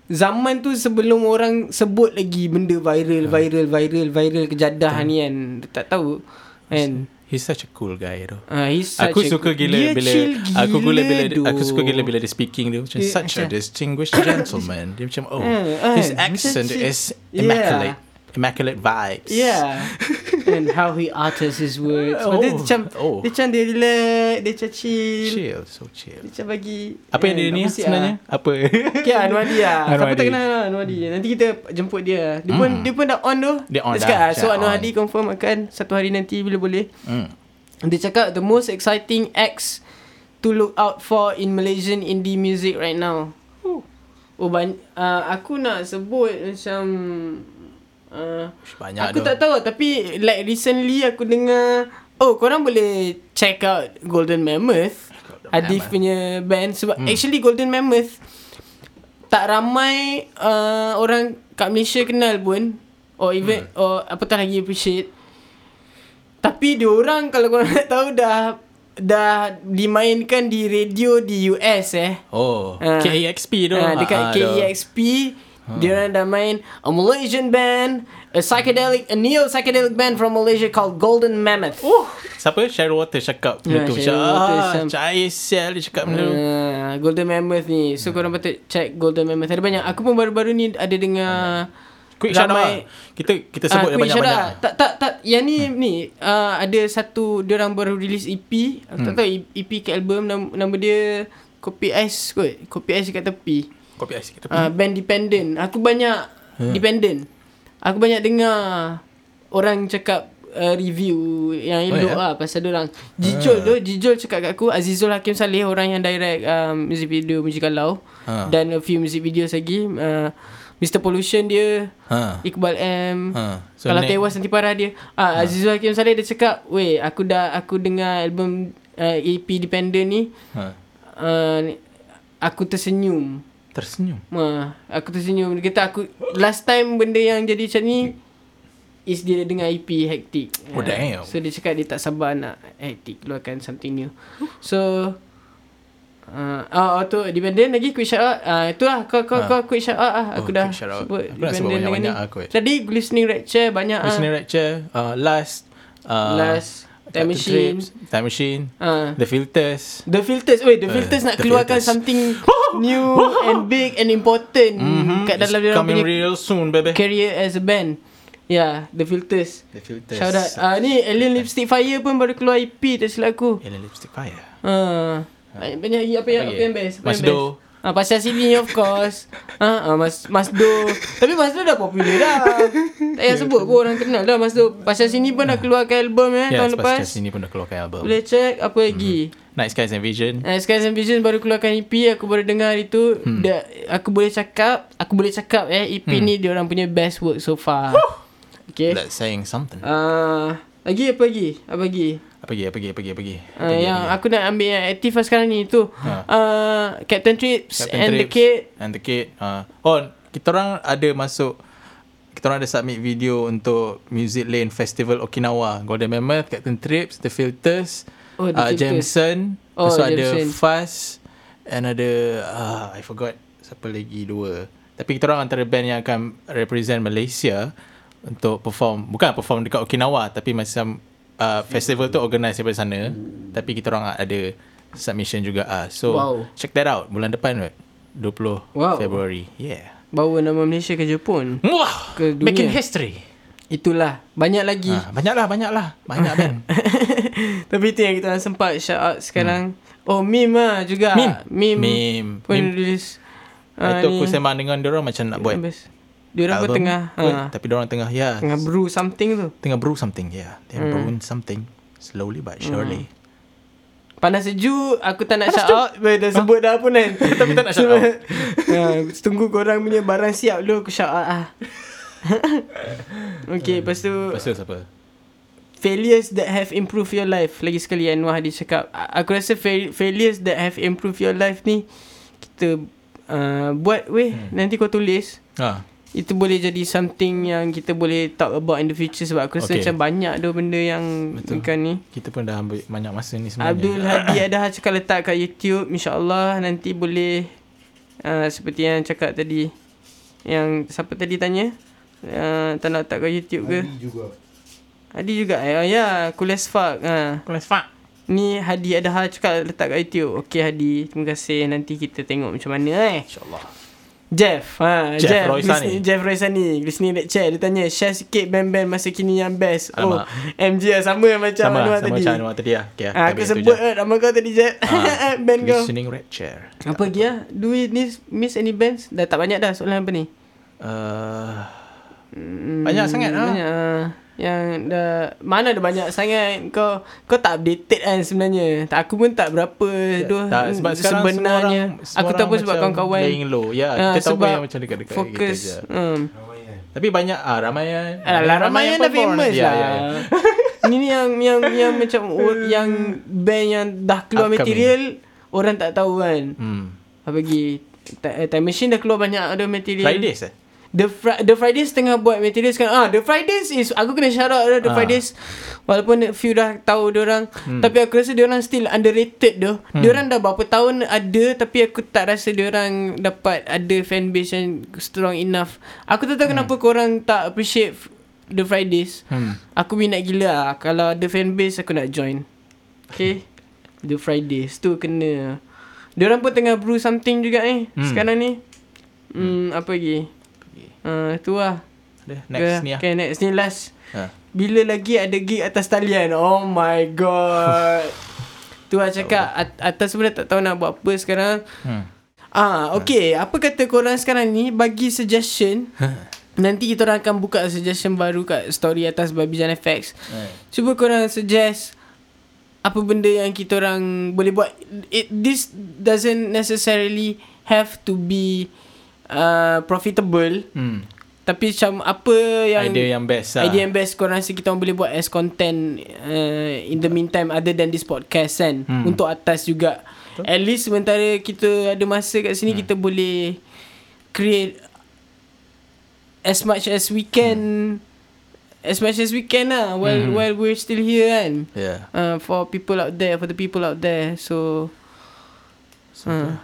zaman tu sebelum orang sebut lagi benda viral, viral, viral, viral kejadah ni kan. Dia tak tahu kan. He's such a cool guy tu. Ah, he's such Aku a suka gila dia bila chill aku gila bila gila aku suka gila bila dia speaking dia macam Dia such a distinguished gentleman. Dia macam oh Ah, his ah, accent is immaculate. Immaculate vibes. Yeah. And how he utters his words. Oh, dia Oh, macam oh. dia macam dia relax, dia macam chill. Chill, so chill. Dia macam bagi Apa yang dia ni apa sebenarnya? Apa? ah? Okay, Anwar Di lah. Siapa tak kenal lah Anwar Di. Nanti kita jemput dia. Dia pun dia pun dah on tu. Dia on cakap, dah, ah, So. Hadi confirm akan satu hari nanti bila boleh. Hmm. Dia cakap the most exciting acts to look out for in Malaysian indie music right now. Oh banyak uh, Aku nak sebut macam uh, Banyak Aku tu. tak tahu Tapi like recently aku dengar Oh korang boleh check out Golden Mammoth Adif punya band Sebab hmm. actually Golden Mammoth Tak ramai uh, Orang kat Malaysia kenal pun Or even hmm. Or apatah lagi appreciate Tapi diorang Kalau korang nak tahu dah Dah dimainkan di radio di US eh Oh, Ah. KEXP tu. Ah, dekat Ah, tu. KEXP dia orang dah main a Malaysian band, a psychedelic, a neo psychedelic band from Malaysia called Golden Mammoth. Oh, siapa? Cheryl Water cakap benda Ya, tu. Cheryl Macam, Waters, ah, Sam. Cair sial dia cakap benda tu. Uh, Golden Mammoth ni. So korang patut check Golden Mammoth. Ada banyak. Aku pun baru-baru ni ada dengar Quick shout out. Kita kita sebut Ah, quick shout banyak-banyak. Tak tak tak yang ni ni uh, ada satu dia orang baru release EP. Aku Hmm. tak tahu EP ke album nama, nama dia Kopi Ice kot. Kopi Ice kat tepi. Kopi ais kita. Uh, band dependent. Aku banyak Hmm. dependent. Aku banyak dengar orang cakap uh, review yang elok ya? lah pasal orang. Jijol tu, Jijol cakap kat aku Azizul Hakim Saleh orang yang direct um, music video Musicalau Ha. dan a few music videos lagi. Uh, Mr Pollution dia, Ha. Iqbal M. Ha. So, Kalau tewas nanti parah dia. Ah Azizul Hakim Saleh dia cakap, "Weh, aku dah aku dengar album uh, EP Dependent ni, Ha. uh, aku tersenyum." Tersenyum. Ma, aku tersenyum. Dia kata aku last time benda yang jadi macam ni is dia dengar EP Hectic. Oh, Ah, damn. So dia cakap dia tak sabar nak Hectic keluarkan something new. So Uh, oh, oh, tu dependent lagi quick shout out. Ah uh, itulah kau kau Ah. kau quick shout out ah. Oh, Aku dah shout out. sebut Aku sebut dependent dengan banyak-banyak ni. lah. Tadi listening lecture banyak ah. Listening lecture. Uh, last. Uh, Last, Time Machine. Trips, Time Machine. Ah. The Filters. The filters Wait the Uh, filters nak The keluarkan Filters. something new and big and important Mhm. kat dalam It's dia coming punya real soon, baby. career as a band. Yeah, The Filters. The Filters. Shout out. Ah ni Alien Lipstick Fire pun baru keluar EP tak silap aku. Alien Lipstick Fire. Ha. Banyak banyak apa yang Apa yang best? Apa Mas yang best? Ah pasal sini of course. Ha ah, Mas Mas Do. Tapi Mas Do dah popular dah. tak payah sebut pun orang kenal dah Mas Do. Pasal sini pun dah keluarkan album eh Yes, tahun lepas. Pascal sini pun dah keluarkan album. Boleh check apa lagi. Night Skies and Vision. Uh, Skies and Vision baru keluarkan EP Aku baru dengar hari tu hmm. da, Aku boleh cakap Aku boleh cakap eh EP hmm. ni dia orang punya best work so far Okay That's saying something. uh, Lagi apa lagi Apa lagi Apa lagi, apa lagi? Apa uh, lagi, Yang lagi? aku nak ambil yang aktif lah sekarang ni tu Ha. uh, Captain Trips Captain and the Trips Kid And the Kid. Uh, oh, kita orang ada masuk kita orang ada submit video untuk Music Lane Festival Okinawa. Golden Mammoth, Captain Trips, The Filters, Oh, The uh, Filters. Jameson, Oh, tu ada. Fuzz and ada uh, I forgot siapa lagi dua. Tapi kita orang antara band yang akan represent Malaysia untuk perform, bukan perform dekat Okinawa tapi macam uh, festival tu organize daripada sana. Tapi kita orang ada submission juga ah. So Wow. check that out bulan depan right? 20 Wow. Februari. Yeah. Bawa nama Malaysia ke Jepun Wah, Ke dunia. making history. Itulah Banyak lagi Ha, banyaklah, banyaklah. Banyak band. Tapi tu yang kita orang sempat shout out sekarang Oh meme lah juga Meme. Meme, Meme. Meme. release Itu aku sembang dengan dia orang macam nak buat. Dia orang album. tengah Wait, ha, Tapi dia orang tengah, ya. tengah brew something tu. Tengah brew something, yeah. They Hmm. brewing something. Slowly but surely. Panas sejuk Aku tak nak shout out Weh, Dah sebut dah pun kan Tapi tak nak shout out. ha, Tunggu korang punya barang siap dulu Aku shout out ah. Okay lepas tu Lepas tu siapa? Failures that have improved your life Lagi sekali Anwar dia cakap Aku rasa fa- failures that have improved your life ni Kita uh, Buat weh hmm. Nanti kau tulis Ha. Itu boleh jadi something yang kita boleh talk about in the future Sebab aku rasa Okay. macam banyak tu benda yang Betul. Bukan ni Kita pun dah ambil banyak masa ni sebenarnya. Abdul Hadi Adha cakap letak kat YouTube InsyaAllah nanti boleh uh, Seperti yang cakap tadi Yang siapa tadi tanya uh, Tak nak letak kat YouTube ke Adi juga. Hadi juga eh? Oh, ya Cool as fuck uh. Kelas Fak. Ni Hadi Adha cakap letak kat YouTube Okay Hadi Terima kasih Nanti kita tengok macam mana eh InsyaAllah. Jeff ha, Jeff Roysani. listening- Jeff Roysani Listening lecture Dia tanya Share sikit band-band Masa kini yang best Alamak. Oh MJ lah Sama macam Sama, Anwar sama tadi macam Anwar tadi lah. Okay, Ah, aku sebut eh, nama kau tadi Jeff Ah, Band kau Listening Red Chair. Apa lagi ah? Do we miss, miss any bands? Dah tak banyak dah soalan apa ni? Uh, Hmm, Banyak sangat lah. Banyak ah. Yang dah mana ada banyak sangat kau kau tak updated kan sebenarnya. Tak aku pun tak berapa tu tak, sebab sekarang sebenarnya. semua orang, semua aku orang pun sebab macam kawan-kawan laying low. Ya, Ah, kita tahu sebab yang macam dekat-dekat fokus. kita je. Hmm. Tapi banyak ah Ramayan. Alah, Ramayan dah perform. famous Ya, lah. ya, ya. Ini ni yang yang yang macam or- yang band yang dah keluar Upcoming. material orang tak tahu kan. Hmm. Apa lagi? Eh, Time Machine dah keluar banyak ada material. Fridays eh? The Fri- The Fridays tengah buat material sekarang. Ah, The Fridays is aku kena shout out The Ah. Fridays. Walaupun few dah tahu dia orang, hmm. tapi aku rasa dia orang still underrated doh. Hmm. Dia orang dah berapa tahun ada tapi aku tak rasa dia orang dapat ada fan base yang strong enough. Aku tak tahu hmm. kenapa korang tak appreciate The Fridays. Hmm. Aku minat gila lah. Kalau ada fan base aku nak join. Okay. The Fridays tu kena. Dia orang pun tengah brew something juga ni Hmm. sekarang ni. Hmm, apa lagi? Uh, tu lah. Ada next ni ah. Okay, next ni last. Ha. Bila lagi ada gig atas talian? Oh my god. tu lah cakap at- atas sebenarnya tak tahu nak buat apa sekarang. Hmm. Ah, okay. Apa kata korang sekarang ni bagi suggestion. Nanti kita orang akan buka suggestion baru kat story atas Babijan FX. Cuba korang suggest apa benda yang kita orang boleh buat. It, this doesn't necessarily have to be uh, profitable. Hmm. Tapi macam apa yang Idea yang best lah. Idea yang best korang rasa kita orang boleh buat as content uh, in the meantime other than this podcast kan Hmm. untuk atas juga. At least sementara kita ada masa kat sini hmm. kita boleh create as much as we can as much as we can lah while Hmm. while we're still here kan. Yeah. Uh, for people out there for the people out there so So, uh,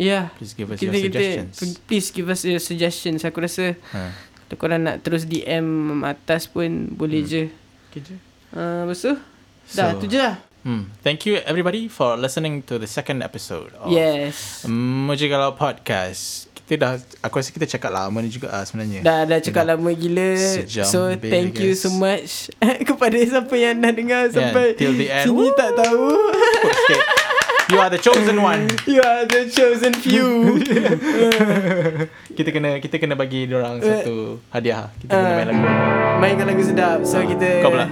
yeah Please give us kita, your kita, suggestions. please give us your suggestions aku rasa Ha. kalau korang nak terus DM atas pun boleh Hmm. je. Okay je. Uh, lepas tu, dah So- tu je lah. Hmm. Thank you everybody for listening to the second episode of Yes. Moji Kalau Podcast. Kita dah aku rasa kita cakap lama ni juga ah sebenarnya. Dah dah cakap lama gila. Sejam so lebih, thank you so much kepada siapa yang dah dengar sampai till the end. sini tak tahu. Okay. You are the chosen one. you are the chosen few. kita kena kita kena bagi dia orang satu hadiah. Kita kena Uh, main lagu. Mainkan lagu sedap. So kita Kau pula.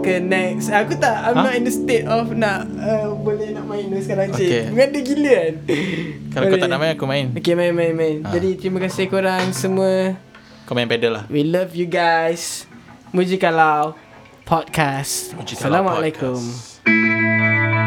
ke next. Aku tak I'm Ha? not in the state of nak uh, boleh nak main ni sekarang cik. Okay. Mengada gila kan. Kalau kau Boleh. tak nak main aku main. Okay main main main. Ha. Jadi terima kasih korang semua. Kau main pedal lah. We love you guys. Muji Kalau Podcast. Muji Kalau Assalamualaikum. Podcast.